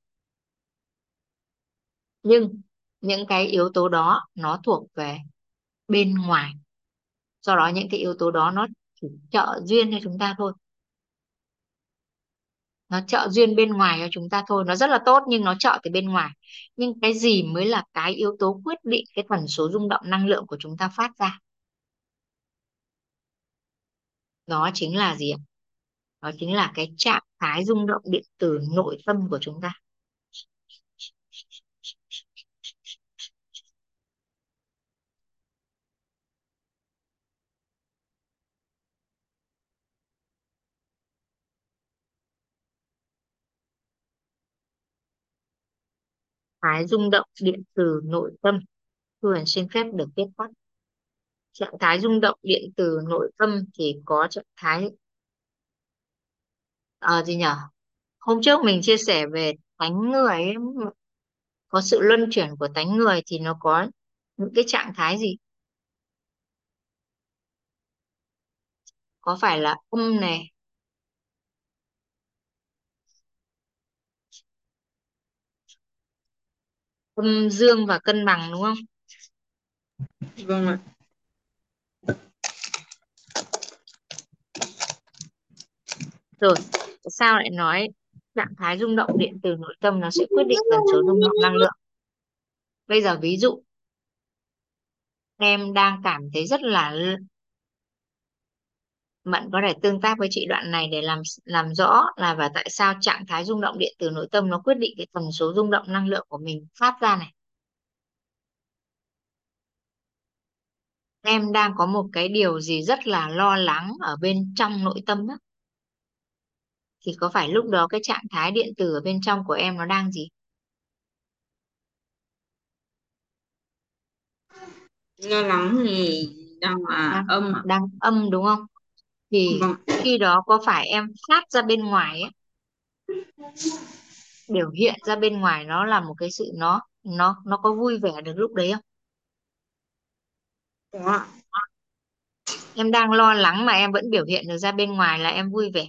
Nhưng những cái yếu tố đó nó thuộc về bên ngoài. Do đó những cái yếu tố đó nó chỉ trợ duyên cho chúng ta thôi nó trợ duyên bên ngoài cho chúng ta thôi. Nó rất là tốt, nhưng nó trợ từ bên ngoài. Nhưng cái gì mới là cái yếu tố quyết định cái tần số rung động năng lượng của chúng ta phát ra? Đó chính là gì ạ? Đó chính là cái trạng thái rung động điện tử nội tâm của chúng ta. Thái rung động điện từ nội tâm. Huyền xin phép được viết tắt. Trạng thái rung động điện từ nội tâm thì có trạng thái à, gì nhở? Hôm trước mình chia sẻ về tánh người ấy, có sự luân chuyển của tánh người thì nó có những cái trạng thái gì? Có phải là âm này âm dương và cân bằng đúng không? Vâng ạ. Rồi sao lại nói trạng thái rung động điện từ nội tâm nó sẽ quyết định tần số rung động năng lượng? Bây giờ ví dụ em đang cảm thấy rất là Mận có thể tương tác với chị đoạn này để làm làm rõ là và tại sao trạng thái rung động điện từ nội tâm nó quyết định cái tần số rung động năng lượng của mình phát ra này. Em đang có một cái điều gì rất là lo lắng ở bên trong nội tâm á. Thì có phải lúc đó cái trạng thái điện tử ở bên trong của em nó đang gì? lo lắng thì đang là Đang, âm ạ đang âm đúng không? Thì vâng khi đó có phải em phát ra bên ngoài ấy, biểu hiện ra bên ngoài nó là một cái sự nó nó nó có vui vẻ được lúc đấy không? có ạ Em đang lo lắng mà em vẫn biểu hiện được ra bên ngoài là em vui vẻ.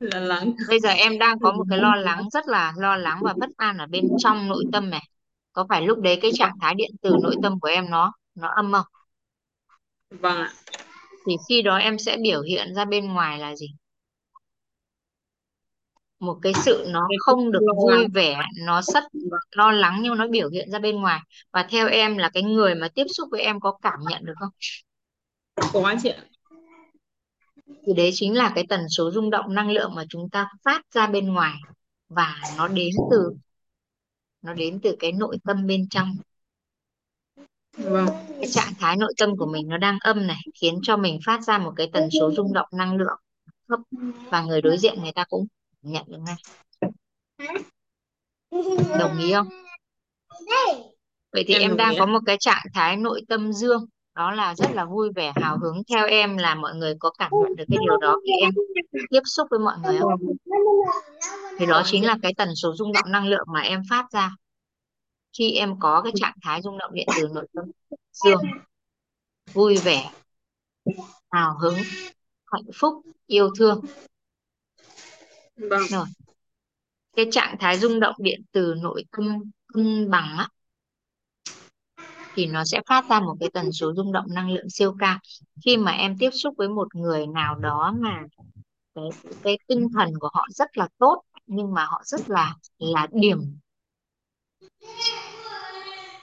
lo lắng Bây giờ em đang có một cái lo lắng rất là lo lắng và bất an ở bên trong nội tâm này. Có phải lúc đấy cái trạng thái điện từ nội tâm của em nó nó âm không? vâng ạ Thì khi đó em sẽ biểu hiện ra bên ngoài là gì? Một cái sự nó không được vui vẻ, nó rất vâng lo lắng nhưng nó biểu hiện ra bên ngoài. Và theo em là cái người mà tiếp xúc với em có cảm nhận được không? có chị ạ Thì đấy chính là cái tần số rung động năng lượng mà chúng ta phát ra bên ngoài và nó đến từ nó đến từ cái nội tâm bên trong. Vâng. Cái trạng thái nội tâm của mình nó đang âm này khiến cho mình phát ra một cái tần số rung động năng lượng thấp. Và người đối diện người ta cũng nhận được ngay. Đồng ý không? Vậy thì em đang ý có một cái trạng thái nội tâm dương đó là rất là vui vẻ hào hứng theo em là mọi người có cảm nhận được cái điều đó khi em tiếp xúc với mọi người không? Thì đó chính là cái tần số rung động năng lượng mà em phát ra khi em có cái trạng thái rung động điện từ nội tâm dương. Vui vẻ hào hứng hạnh phúc yêu thương. Vâng. Rồi cái trạng thái rung động điện từ nội tâm cân bằng á thì nó sẽ phát ra một cái tần số rung động năng lượng siêu cao. Khi mà em tiếp xúc với một người nào đó mà cái cái tinh thần của họ rất là tốt, nhưng mà họ rất là là điểm,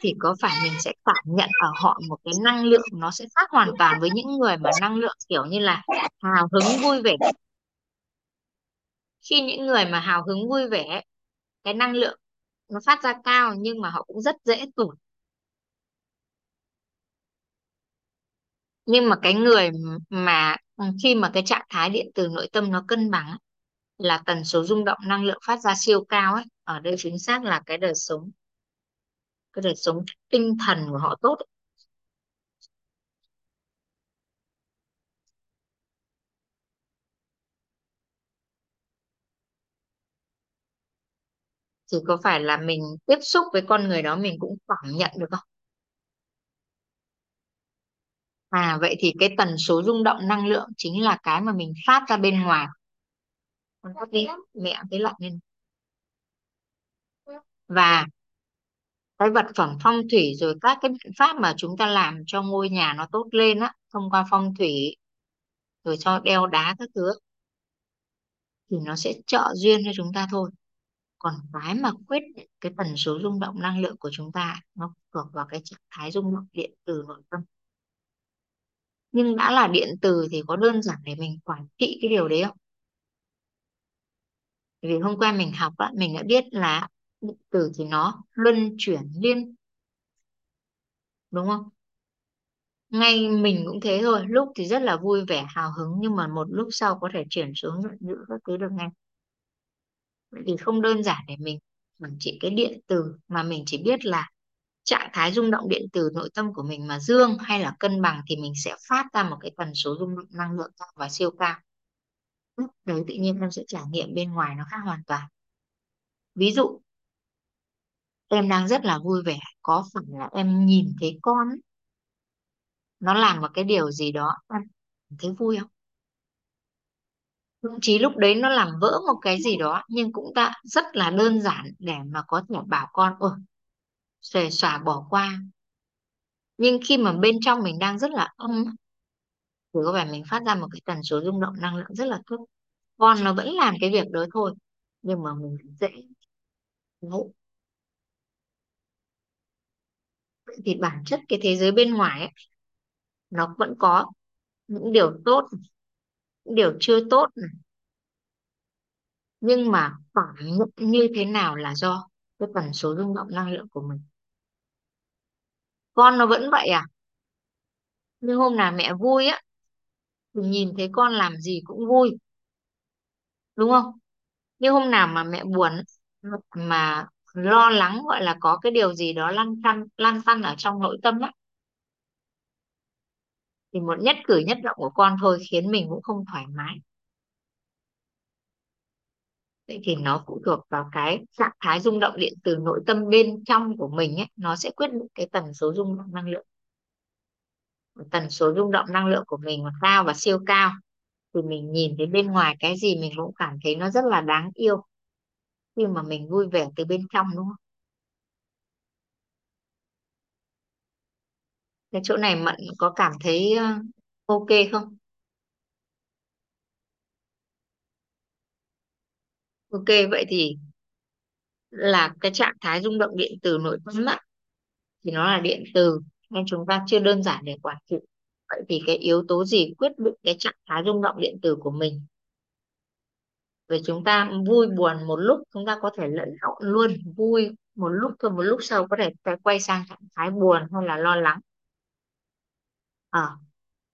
thì có phải mình sẽ cảm nhận ở họ một cái năng lượng nó sẽ khác hoàn toàn với những người mà năng lượng kiểu như là hào hứng vui vẻ? Khi những người mà hào hứng vui vẻ, cái năng lượng nó phát ra cao nhưng mà họ cũng rất dễ tụt. Nhưng mà cái người mà khi mà cái trạng thái điện từ nội tâm nó cân bằng ấy, là tần số rung động năng lượng phát ra siêu cao ấy ở đây chính xác là cái đời sống cái đời sống tinh thần của họ tốt ấy. thì có phải là mình tiếp xúc với con người đó mình cũng cảm nhận được không à vậy thì cái tần số rung động năng lượng chính là cái mà mình phát ra bên ngoài. Con tắt đi, mẹ cái lạnh lên. Và cái vật phẩm phong thủy rồi các cái biện pháp mà chúng ta làm cho ngôi nhà nó tốt lên á, thông qua phong thủy, rồi cho đeo đá các thứ thì nó sẽ trợ duyên cho chúng ta thôi. Còn cái mà quyết định cái tần số rung động năng lượng của chúng ta, nó thuộc vào cái trạng thái rung động điện từ nội tâm nhưng đã là điện từ thì có đơn giản để mình quản trị cái điều đấy không? Vì hôm qua mình học á, mình đã biết là điện từ thì nó luân chuyển liên đúng không? Ngay mình cũng thế thôi lúc thì rất là vui vẻ hào hứng nhưng mà một lúc sau có thể chuyển xuống giận dữ các thứ được ngay. Vậy thì không đơn giản để mình quản trị cái điện từ mà mình chỉ biết là trạng thái rung động điện từ nội tâm của mình mà dương hay là cân bằng thì mình sẽ phát ra một cái tần số rung động năng lượng cao và siêu cao. Lúc đấy tự nhiên em sẽ trải nghiệm bên ngoài nó khác hoàn toàn. Ví dụ em đang rất là vui vẻ có phải là em nhìn thấy con ấy, nó làm một cái điều gì đó em thấy vui không? Thậm chí lúc đấy nó làm vỡ một cái gì đó nhưng cũng đã rất là đơn giản để mà có thể bảo con ôi xòe xòa bỏ qua. Nhưng khi mà bên trong mình đang rất là âm thì có vẻ mình phát ra một cái tần số rung động năng lượng rất là thấp. Con nó vẫn làm cái việc đó thôi nhưng mà mình dễ ngộ. Thì bản chất cái thế giới bên ngoài ấy, nó vẫn có những điều tốt những điều chưa tốt này. nhưng mà cảm nhận như thế nào là do? Cái tần số rung động năng lượng của mình. Con nó vẫn vậy à? Nhưng hôm nào mẹ vui á, thì nhìn thấy con làm gì cũng vui. Đúng không? Nhưng hôm nào mà mẹ buồn mà lo lắng gọi là có cái điều gì đó lăn tăn lăn tăn ở trong nội tâm á, thì một nhất cử nhất động của con thôi khiến mình cũng không thoải mái vậy thì nó phụ thuộc vào cái trạng thái rung động điện từ nội tâm bên trong của mình ấy, nó sẽ quyết định cái tần số rung động năng lượng. Tần số rung động năng lượng của mình mà cao và siêu cao, thì mình nhìn thấy bên ngoài cái gì mình cũng cảm thấy nó rất là đáng yêu khi mà mình vui vẻ từ bên trong, đúng không? Cái chỗ này Mận có cảm thấy ờ, ok không? Ok vậy thì là cái trạng thái rung động điện từ nội tâm á thì nó là điện từ nên chúng ta chưa đơn giản để quản trị. Vậy thì cái yếu tố gì quyết định cái trạng thái rung động điện từ của mình? Vì chúng ta vui buồn một lúc chúng ta có thể lẫn lộn luôn vui một lúc thôi một lúc sau có thể quay sang trạng thái buồn hay là lo lắng. À,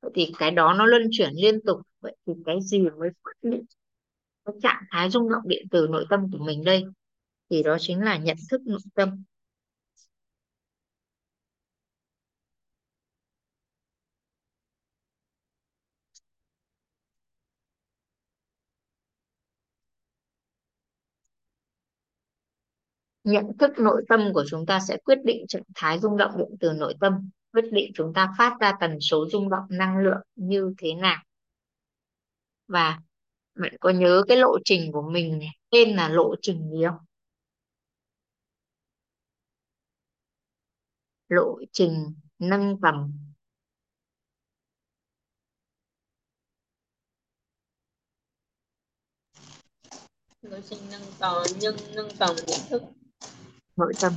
vậy thì cái đó nó luân chuyển liên tục. Vậy thì cái gì mới quyết định cái trạng thái rung động điện từ nội tâm của mình đây, thì đó chính là nhận thức nội tâm. Nhận thức nội tâm của chúng ta sẽ quyết định trạng thái rung động điện từ nội tâm, quyết định chúng ta phát ra tần số rung động năng lượng như thế nào. Và bạn có nhớ cái lộ trình của mình tên là lộ trình gì không? Lộ trình nâng tầm. Lộ trình nâng tầm nhưng nâng tầm nhận thức. Nội tâm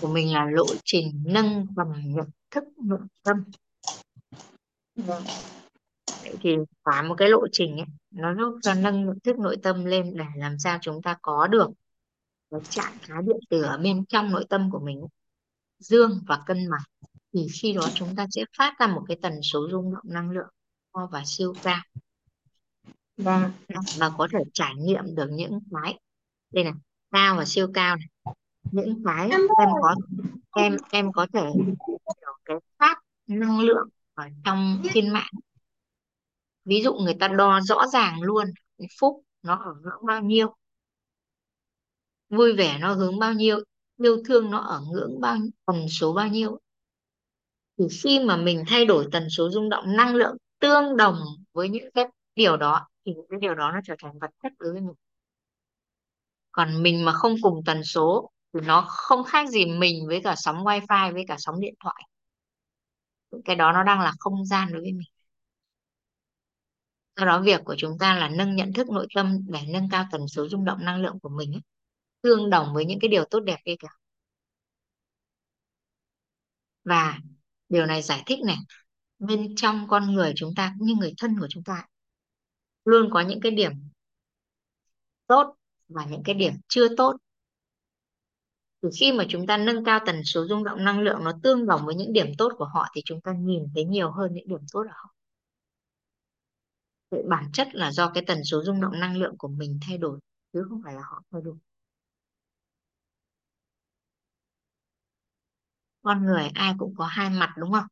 của mình là lộ trình nâng tầm nhận thức nội tâm. Vâng thì cả một cái lộ trình ấy nó giúp cho nâng nhận thức nội tâm lên để làm sao chúng ta có được cái trạng thái điện tử ở bên trong nội tâm của mình ấy, dương và cân bằng. Thì khi đó chúng ta sẽ phát ra một cái tần số rung động năng lượng cao và siêu cao. Vâng. Và có thể trải nghiệm được những cái đây này cao và siêu cao này. Những cái em có em em có thể hiểu cái phát năng lượng ở trong trên mạng ví dụ người ta đo rõ ràng luôn phúc nó ở ngưỡng bao nhiêu, vui vẻ nó hướng bao nhiêu, yêu thương nó ở ngưỡng bao tần số bao nhiêu. Thì khi mà mình thay đổi tần số rung động, năng lượng tương đồng với những cái điều đó, thì những cái điều đó nó trở thành vật chất đối với mình. Còn mình mà không cùng tần số, thì nó không khác gì mình với cả sóng wifi, với cả sóng điện thoại. Cái đó nó đang là không gian đối với mình do đó việc của chúng ta là nâng nhận thức nội tâm để nâng cao tần số rung động năng lượng của mình ấy, tương đồng với những cái điều tốt đẹp kia cả và điều này giải thích này bên trong con người chúng ta cũng như người thân của chúng ta luôn có những cái điểm tốt và những cái điểm chưa tốt. Từ khi mà chúng ta nâng cao tần số rung động năng lượng nó tương đồng với những điểm tốt của họ thì chúng ta nhìn thấy nhiều hơn những điểm tốt ở họ. Vậy bản chất là do cái tần số rung động năng lượng của mình thay đổi, chứ không phải là họ thay đổi. Con người ai cũng có hai mặt, đúng không?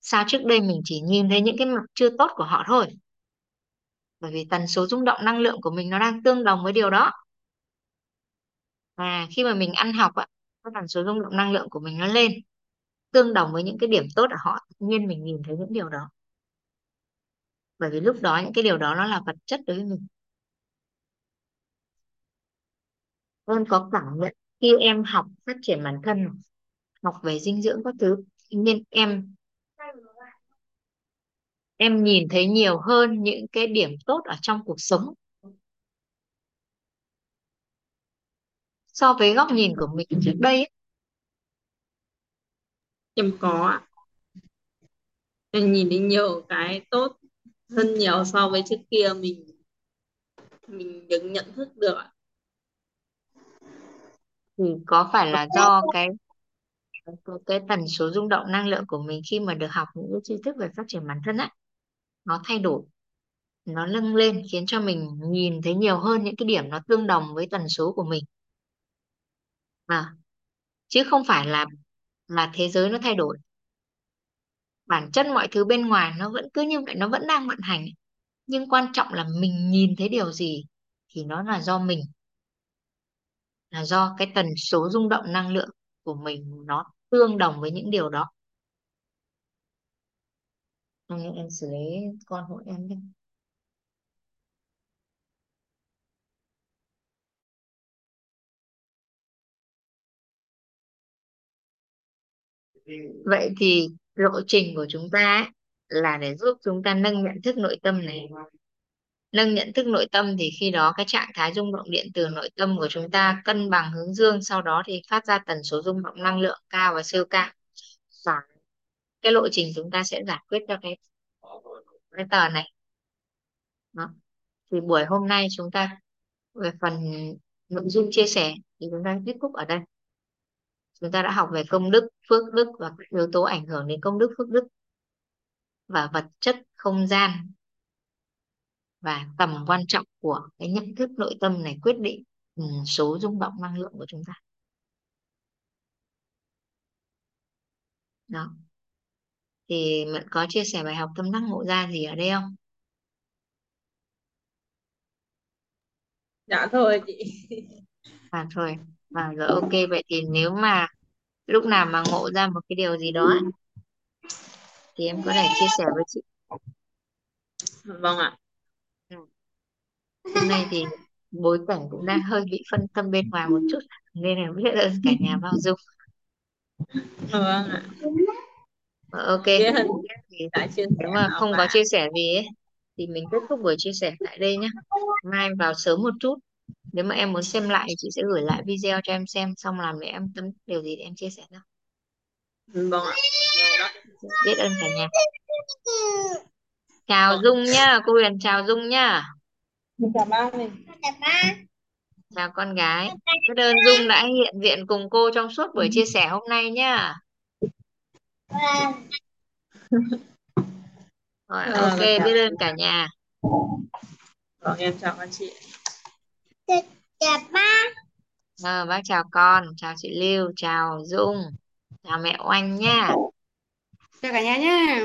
Sao trước đây mình chỉ nhìn thấy những cái mặt chưa tốt của họ thôi? Bởi vì tần số rung động năng lượng của mình nó đang tương đồng với điều đó. Và khi mà mình ăn học ạ, cái tần số rung động năng lượng của mình nó lên, tương đồng với những cái điểm tốt ở họ, tự nhiên mình nhìn thấy những điều đó bởi vì lúc đó những cái điều đó nó là vật chất đối với mình. Con có cảm nhận khi em học phát triển bản thân, học về dinh dưỡng các thứ, nên em em nhìn thấy nhiều hơn những cái điểm tốt ở trong cuộc sống. So với góc nhìn của mình trước đây ấy. em có em nhìn thấy nhiều cái tốt hơn nhiều so với trước kia mình mình được nhận thức được ạ. Thì có phải là do cái cái, cái tần số rung động năng lượng của mình khi mà được học những cái tri thức về phát triển bản thân á nó thay đổi nó nâng lên khiến cho mình nhìn thấy nhiều hơn những cái điểm nó tương đồng với tần số của mình. À, chứ không phải là là thế giới nó thay đổi bản chất mọi thứ bên ngoài nó vẫn cứ như vậy nó vẫn đang vận hành. Nhưng quan trọng là mình nhìn thấy điều gì thì nó là do mình. Là do cái tần số rung động năng lượng của mình nó tương đồng với những điều đó. Em, em xử lý con hộ em đi. Vậy thì lộ trình của chúng ta ấy, là để giúp chúng ta nâng nhận thức nội tâm này. Nâng nhận thức nội tâm thì khi đó cái trạng thái rung động điện từ nội tâm của chúng ta cân bằng hướng dương sau đó thì phát ra tần số rung động năng lượng cao và siêu cao. Và cái lộ trình chúng ta sẽ giải quyết cho cái cái tờ này. Đó. thì buổi hôm nay chúng ta về phần nội dung chia sẻ thì chúng ta kết thúc ở đây chúng ta đã học về công đức phước đức và các yếu tố ảnh hưởng đến công đức phước đức và vật chất không gian và tầm quan trọng của cái nhận thức nội tâm này quyết định ừ, số rung động năng lượng của chúng ta. Đó. Thì Mận có chia sẻ bài học tâm đắc ngộ ra gì ở đây không? Dạ thôi chị. À thôi à, rồi ok. Vậy thì nếu mà lúc nào mà ngộ ra một cái điều gì đó ấy, thì em có thể chia sẻ với chị. Vâng ạ. Hôm nay thì bối cảnh cũng đang hơi bị phân tâm bên ngoài một chút nên là biết ơn cả nhà bao dung. Vâng ạ. Ờ, ok. Ơn thì nếu mà không có chia sẻ gì ấy thì mình kết thúc buổi chia sẻ tại đây nhé mai vào sớm một chút nếu mà em muốn xem lại thì chị sẽ gửi lại video cho em xem xong làm để em tâm điều gì thì em chia sẻ vâng ạ. Vâng, bác. biết ơn cả nhà. Chào Dung nhá cô Huyền chào Dung nhá. Chào này chào con gái. Biết ơn Dung đã hiện diện cùng cô trong suốt buổi chia sẻ hôm nay nhá. Rồi Ờ, ok chào. biết ơn cả nhà. Vâng em chào các chị chào ba. Ờ, bác chào con. Chào chị Lưu chào Dung chào mẹ Oanh nhá chào cả nhà nhá